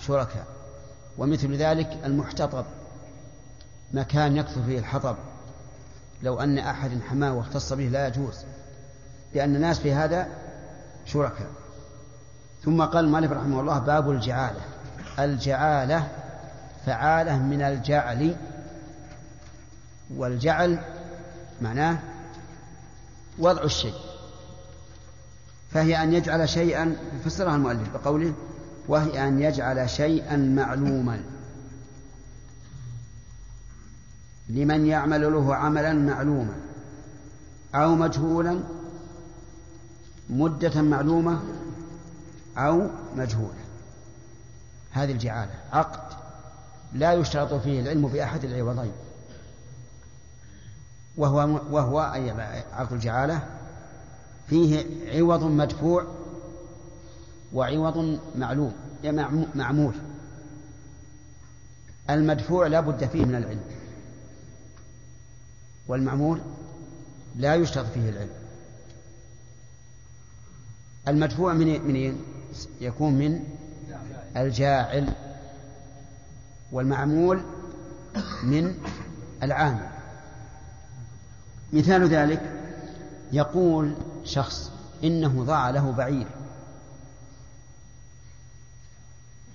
شركاء. ومثل ذلك المحتطب مكان يكثر فيه الحطب. لو أن أحد حماه واختص به لا يجوز لأن الناس في هذا شركاء. ثم قال المؤلف رحمه الله باب الجعالة. الجعالة فعالة من الجعل والجعل معناه وضع الشيء. فهي أن يجعل شيئا فسرها المؤلف بقوله وهي أن يجعل شيئا معلوما. لمن يعمل له عملا معلوما أو مجهولا مدة معلومة أو مجهولة. هذه الجعالة عقد لا يشترط فيه العلم بأحد العوضين. وهو وهو أي عقد الجعالة فيه عوض مدفوع وعوض معلوم معمول. المدفوع لا بد فيه من العلم. والمعمول لا يشترط فيه العلم. المدفوع من من يكون من الجاعل والمعمول من العامل. مثال ذلك يقول شخص إنه ضاع له بعير.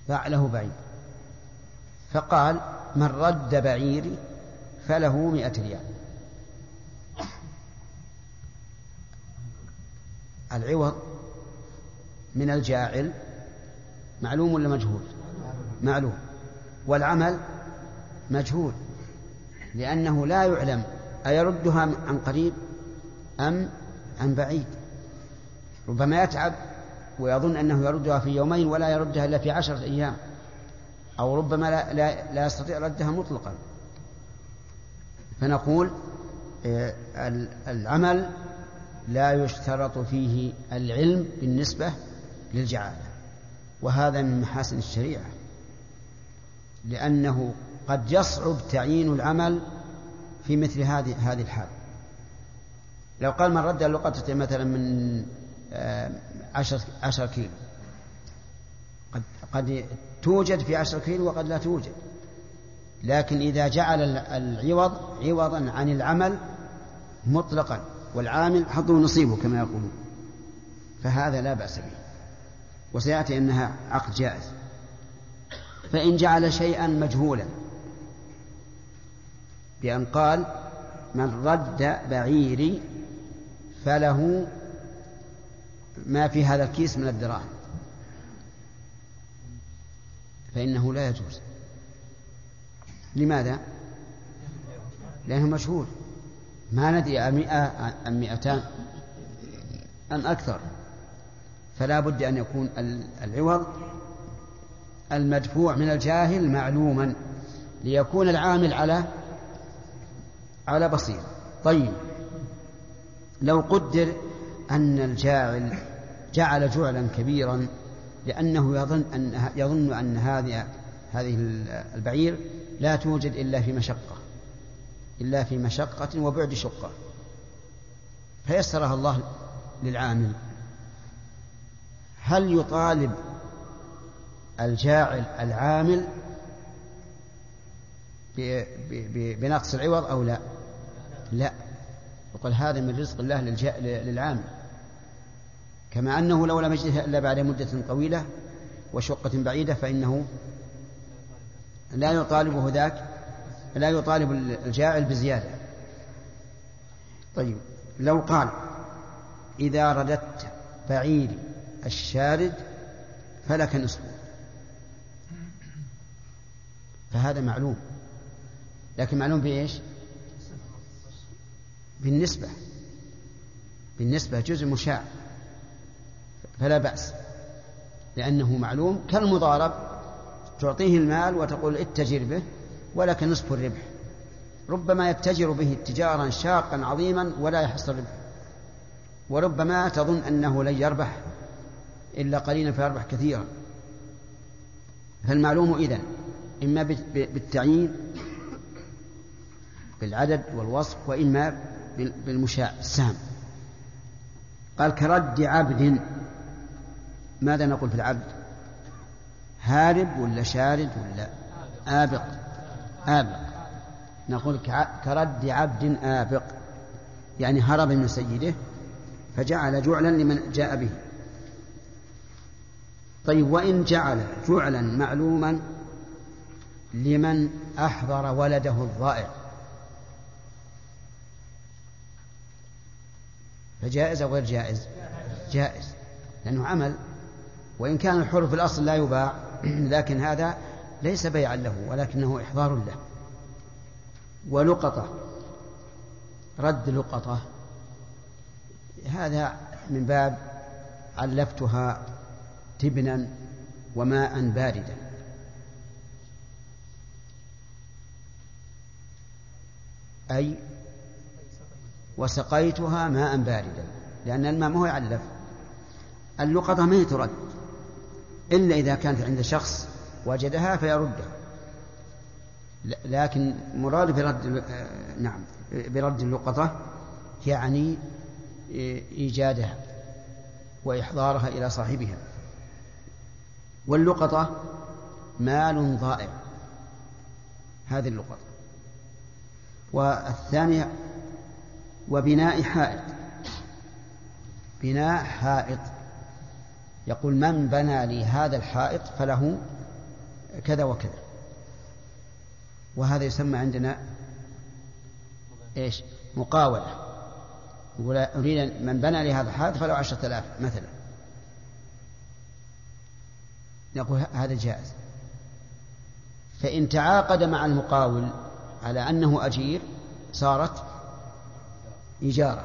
ضاع له بعير. فقال من رد بعيري فله مئة ريال. العوض من الجاعل معلوم ولا مجهول؟ معلوم. والعمل مجهول لأنه لا يعلم أيردها عن قريب أم عن بعيد. ربما يتعب ويظن أنه يردها في يومين ولا يردها إلا في عشرة أيام أو ربما لا, لا, لا يستطيع ردها مطلقا. فنقول العمل لا يشترط فيه العلم بالنسبة للجعالة وهذا من محاسن الشريعة لأنه قد يصعب تعيين العمل في مثل هذه هذه الحال. لو قال من رد اللقطة مثلا من عشر, عشر كيلو. قد, قد توجد في عشر كيلو وقد لا توجد. لكن إذا جعل العوض عوضا عن العمل مطلقا. والعامل حظه نصيبه كما يقولون. فهذا لا بأس به. وسيأتي أنها عقد جائز. فإن جعل شيئا مجهولا. بأن قال من رد بعيري فله ما في هذا الكيس من الدراهم. فإنه لا يجوز. لماذا؟ لأنه مشهور ما ندري أمئة أم مئتان أم أكثر. فلا بد أن يكون العوض المدفوع من الجاهل معلوما ليكون العامل على على بصيرة طيب. لو قدر أن الجاعل جعل جعلا كبيرا لأنه يظن أن يظن أن هذه هذه البعير لا توجد إلا في مشقة. إلا في مشقة وبعد شقة. فيسرها الله للعامل. هل يطالب الجاعل العامل بنقص العوض أو لا؟ لا. يقول هذا من رزق الله للعامل. كما أنه لو لم يجده إلا بعد مدة طويلة وشقة بعيدة فإنه لا يطالبه ذاك. لا يطالب الجاعل بزيادة. طيب لو قال إذا رددت بعيري الشارد فلك نصفه فهذا معلوم. لكن معلوم بإيش؟ بالنسبة. بالنسبة جزء مشاع. فلا بأس. لأنه معلوم كالمضارب. تعطيه المال وتقول اتجر به. ولك نصف الربح. ربما يتجر به تجارا شاقا عظيما ولا يحصل ربح. وربما تظن أنه لن يربح إلا قليلا فيربح كثيرا. فالمعلوم إذن إما بالتعيين بالعدد والوصف وإما بالمشاع السهم قال كرد عبد. ماذا نقول في العبد؟ هارب ولا شارد ولا آبق؟ آبق. نقول كرد عبد آبق. يعني هرب من سيده فجعل جعلا لمن جاء به. طيب وإن جعل جعلا معلوما لمن أحضر ولده الضائع. فجائز أو غير جائز؟ جائز. لأنه عمل. وإن كان الحر في الأصل لا يباع لكن هذا ليس بيعا له ولكنه إحضار له. ولقطة رد لقطة. هذا من باب علفتها تبنا وماء باردا. أي وسقيتها ماء باردا لأن الماء ما هو يعلف. اللقطة ما هي ترد إلا إذا كانت عند شخص وجدها فيردها لكن مراد برد نعم برد اللقطة يعني إيجادها وإحضارها إلى صاحبها. واللقطة مال ضائع هذه اللقطة. والثانية وبناء حائط بناء حائط. يقول من بنى لي هذا الحائط فله كذا وكذا. وهذا يسمى عندنا إيش؟ مقاولة. يقول أريد من بنى لي هذا الحائط فله عشرة آلاف مثلا. نقول هذا جائز. فإن تعاقد مع المقاول على أنه أجير صارت إجارة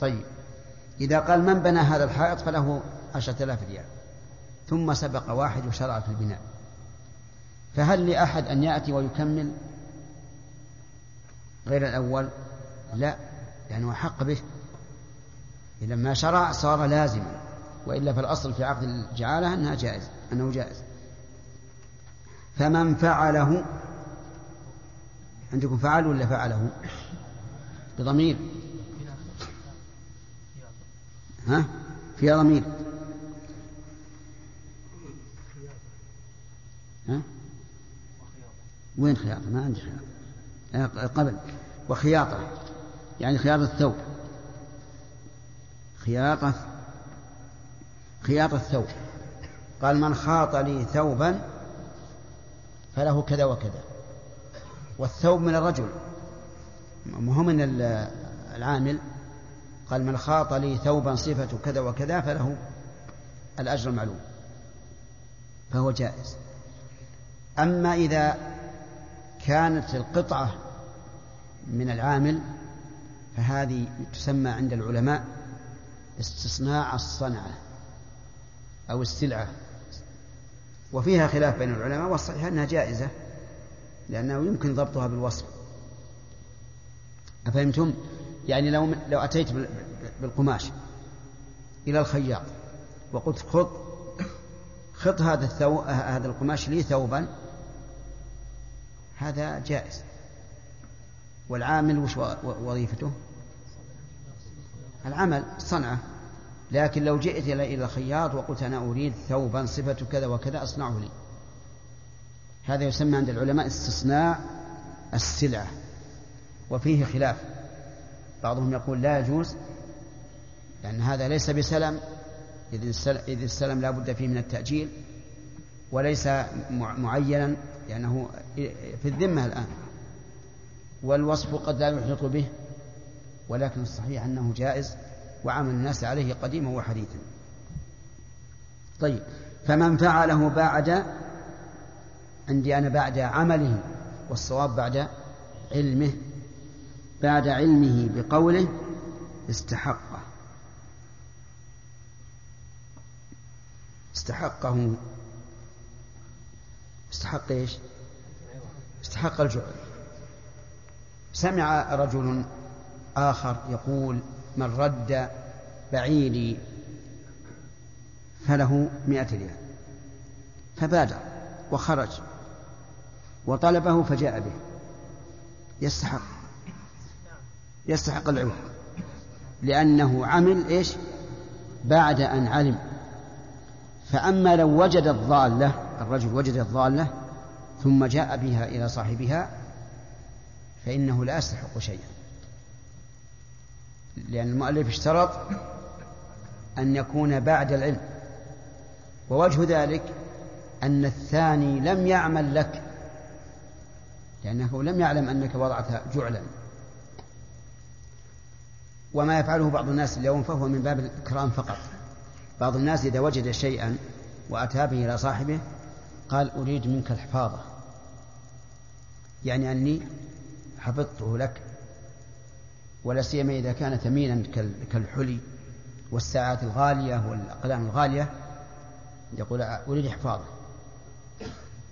طيب. إذا قال من بنى هذا الحائط فله عشرة آلاف ريال. ثم سبق واحد وشرع في البناء. فهل لأحد أن يأتي ويكمل غير الأول؟ لا لأنه حق به. إذا ما شرع صار لازما وإلا فالأصل في عقد الجعالة أنها جائز أنه جائز. فمن فعله عندكم فعل ولا فعله؟ بضمير. ها؟ فيها ضمير ها وين خياطة؟ ما عندي خياطة. قبل. وخياطة. يعني خياطة الثوب. خياطة. خياطة الثوب. قال من خاط لي ثوبا فله كذا وكذا. والثوب من الرجل. مو من العامل قال من خاط لي ثوبا صفة كذا وكذا فله الأجر المعلوم. فهو جائز. أما إذا كانت القطعة من العامل فهذه تسمى عند العلماء استصناع الصنعة أو السلعة وفيها خلاف بين العلماء والصحيح أنها جائزة لأنه يمكن ضبطها بالوصف أفهمتم؟ يعني لو لو أتيت بالقماش إلى الخياط وقلت خذ خذ هذا الثو... هذا القماش لي ثوبا هذا جائز. والعامل وش وظيفته؟ العمل صنعة. لكن لو جئت إلى الخياط وقلت أنا أريد ثوبا صفة كذا وكذا أصنعه لي. هذا يسمى عند العلماء استصناع السلعة. وفيه خلاف. بعضهم يقول لا يجوز لأن هذا ليس بسلم. إذ السلم لا بد فيه من التأجيل. وليس معينا لأنه في الذمة الآن. والوصف قد لا يحيط به ولكن الصحيح أنه جائز وعمل الناس عليه قديما وحديثا. طيب فمن فعله بعد عندي أنا بعد عمله والصواب بعد علمه بعد علمه بقوله استحقه. استحقه استحق إيش؟ استحق الجوع. سمع رجل آخر يقول من رد بعيري فله مئة ريال. فبادر وخرج وطلبه فجاء به. يستحق يستحق العوض لأنه عمل إيش؟ بعد أن علم. فأما لو وجد الضالة الرجل وجد الضالة ثم جاء بها إلى صاحبها فإنه لا يستحق شيئا. لأن المؤلف اشترط أن يكون بعد العلم. ووجه ذلك أن الثاني لم يعمل لك لأنه لم يعلم أنك وضعت جعلا. وما يفعله بعض الناس اليوم فهو من باب الإكرام فقط. بعض الناس إذا وجد شيئا وأتى به إلى صاحبه قال أريد منك الحفاظة. يعني أني حفظته لك ولا سيما إذا كان ثمينا كالحلي والساعات الغالية والأقلام الغالية يقول أريد حفاظة.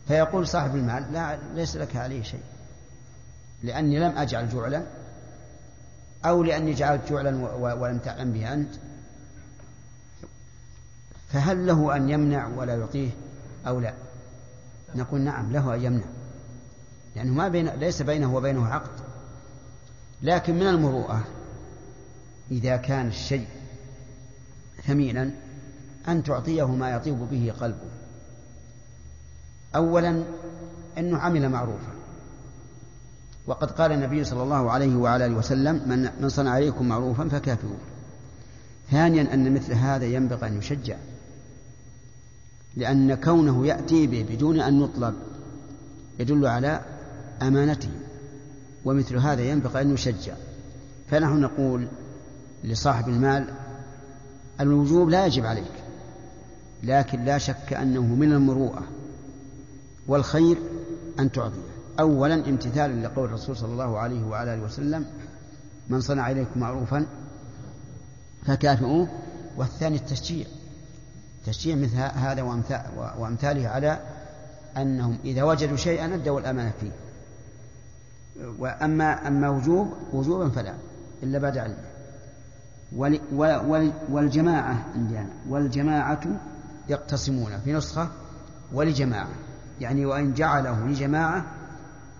فيقول صاحب المال لا ليس لك عليه شيء لأني لم أجعل جعلا أو لأني جعلت جعلا ولم تعلم به أنت. فهل له أن يمنع ولا يعطيه أو لا؟ نقول نعم له أن يمنع. لأنه ما بين ليس بينه وبينه عقد. لكن من المروءة إذا كان الشيء ثمينا أن تعطيه ما يطيب به قلبه. أولا أنه عمل معروفا. وقد قال النبي صلى الله عليه وعلى آله وسلم من من صنع عليكم معروفا فكافئوه. ثانيا أن مثل هذا ينبغي أن يشجع. لأن كونه يأتي به بدون أن يطلب يدل على أمانته ومثل هذا ينبغي أن يشجع. فنحن نقول لصاحب المال الوجوب لا يجب عليك لكن لا شك أنه من المروءة والخير أن تعطيه. أولا امتثالا لقول الرسول صلى الله عليه وعلى آله وسلم من صنع إليكم معروفا فكافئوه. والثاني التشجيع. تشجيع مثل هذا وأمثاله على أنهم إذا وجدوا شيئا أدوا الأمانة فيه. وأما أما وجوب وجوبا فلا إلا بعد علمه والجماعة عندنا والجماعة يقتسمون في نسخة ولجماعة. يعني وإن جعله لجماعة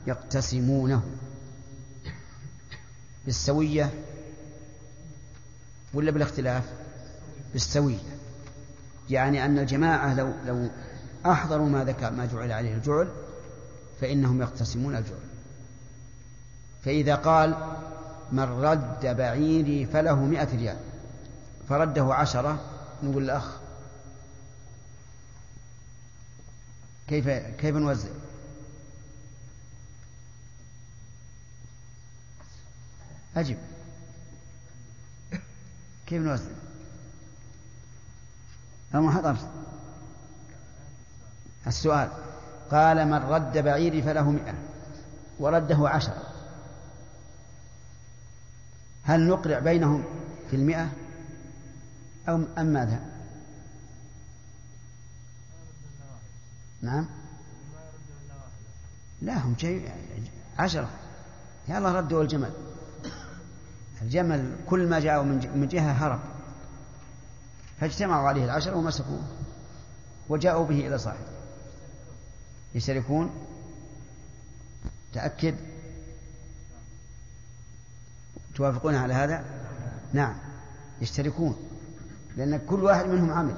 يقتسمونه. بالسوية ولا بالاختلاف؟ بالسوية. يعني أن الجماعة لو لو أحضروا ما ذكر ما جعل عليه الجعل فإنهم يقتسمون الجعل. فإذا قال من رد بعيري فله مئة ريال فرده عشرة نقول الأخ كيف كيف نوزع؟ أجب. كيف نوزع؟ أو ما حضرت السؤال. قال من رد بعيري فله مئة ورده عشر. هل نقرع بينهم في المئة؟ أو أم ماذا؟ نعم. لا هم شيء عشرة. يلا ردوا الجمل الجمل كل ما جاءوا من جهة هرب. فاجتمعوا عليه العشرة ومسكوه وجاءوا به إلى صاحبه. يشتركون. تأكد. توافقون على هذا؟ نعم. يشتركون. لأن كل واحد منهم عمل.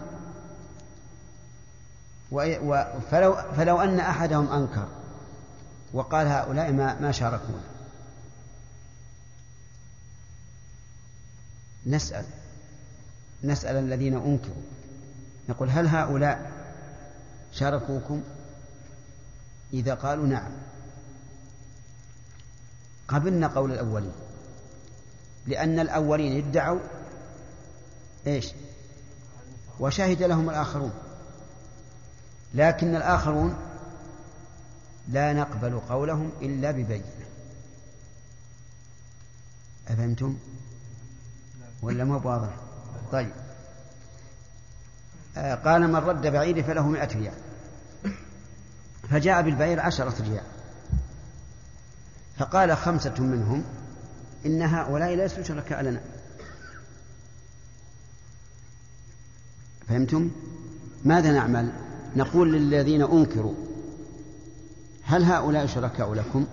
فلو, فلو أن أحدهم أنكر وقال هؤلاء ما, ما شاركونا. نسأل. نسأل الذين أنكروا. نقول هل هؤلاء شاركوكم؟ إذا قالوا نعم. قبلنا قول الأولين. لأن الأولين ادعوا إيش؟ وشهد لهم الآخرون. لكن الآخرون لا نقبل قولهم إلا ببينة. أفهمتم؟ ولا ما واضح؟ طيب آه قال من رد بعيد فله مئة ريال فجاء بالبعير عشرة ريال فقال خمسة منهم إن هؤلاء ليسوا شركاء لنا فهمتم؟ ماذا نعمل؟ نقول للذين أنكروا هل هؤلاء شركاء لكم؟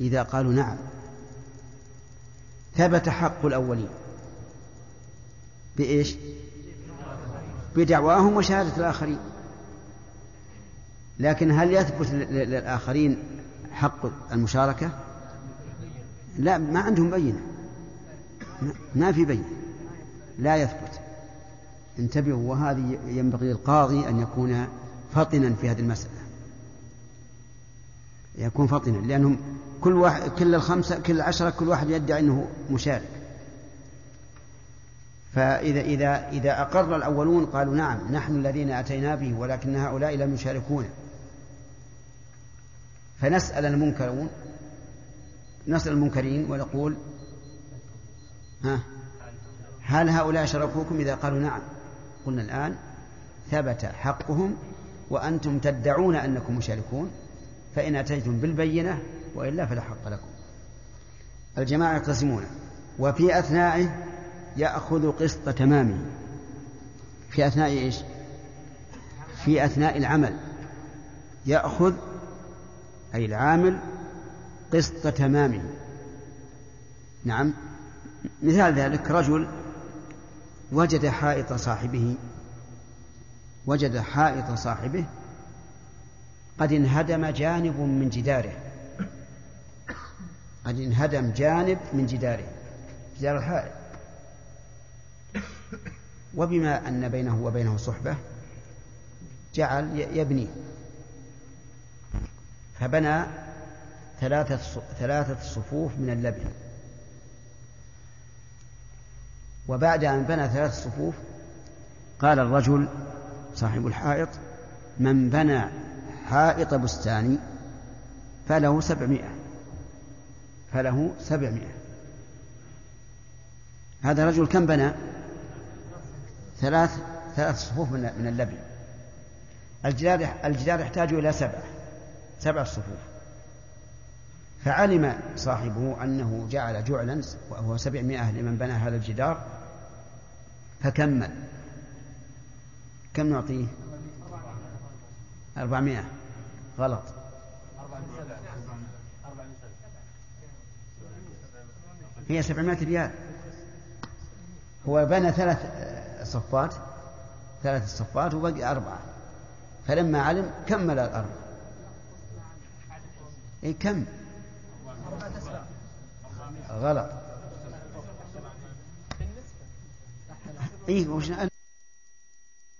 إذا قالوا نعم ثبت حق الأولين بإيش؟ بدعواهم وشهادة الآخرين. لكن هل يثبت للآخرين حق المشاركة؟ لا ما عندهم بينة. ما في بينة. لا يثبت. انتبهوا وهذه ينبغي للقاضي أن يكون فطنا في هذه المسألة. يكون فطنا لأنهم كل واحد كل الخمسة كل العشرة كل واحد يدعي أنه مشارك. فإذا إذا إذا أقر الأولون قالوا نعم نحن الذين أتينا به ولكن هؤلاء لم يشاركون فنسأل المنكرون نسأل المنكرين ونقول ها هل هؤلاء شركوكم إذا قالوا نعم؟ قلنا الآن ثبت حقهم وأنتم تدعون أنكم مشاركون فإن أتيتم بالبينة وإلا فلا حق لكم. الجماعة يقتسمون. وفي أثنائه يأخذ قسط تمامه. في أثناء إيش؟ في أثناء العمل. يأخذ أي العامل قسط تمامه. نعم. مثال ذلك رجل وجد حائط صاحبه وجد حائط صاحبه قد انهدم جانب من جداره. قد انهدم جانب من جداره. جدار الحائط. وبما أن بينه وبينه صحبة جعل يبني. فبنى ثلاثة ثلاثة صفوف من اللبن. وبعد أن بنى ثلاث صفوف قال الرجل صاحب الحائط من بنى حائط بستاني فله سبعمائة فله سبعمائة. هذا الرجل كم بنى؟ ثلاث ثلاث صفوف من من اللبن. الجدار الجدار يحتاج إلى سبعة سبع صفوف. فعلم صاحبه أنه جعل جعلا وهو سبعمائة لمن بنى هذا الجدار فكمل. كم نعطيه؟ أربعمائة. غلط. هي سبعمائة ريال. هو بنى ثلاث صفات ثلاث صفات وبقي أربعة. فلما علم كمل الأربعة إيه كم؟ غلط. إيه وش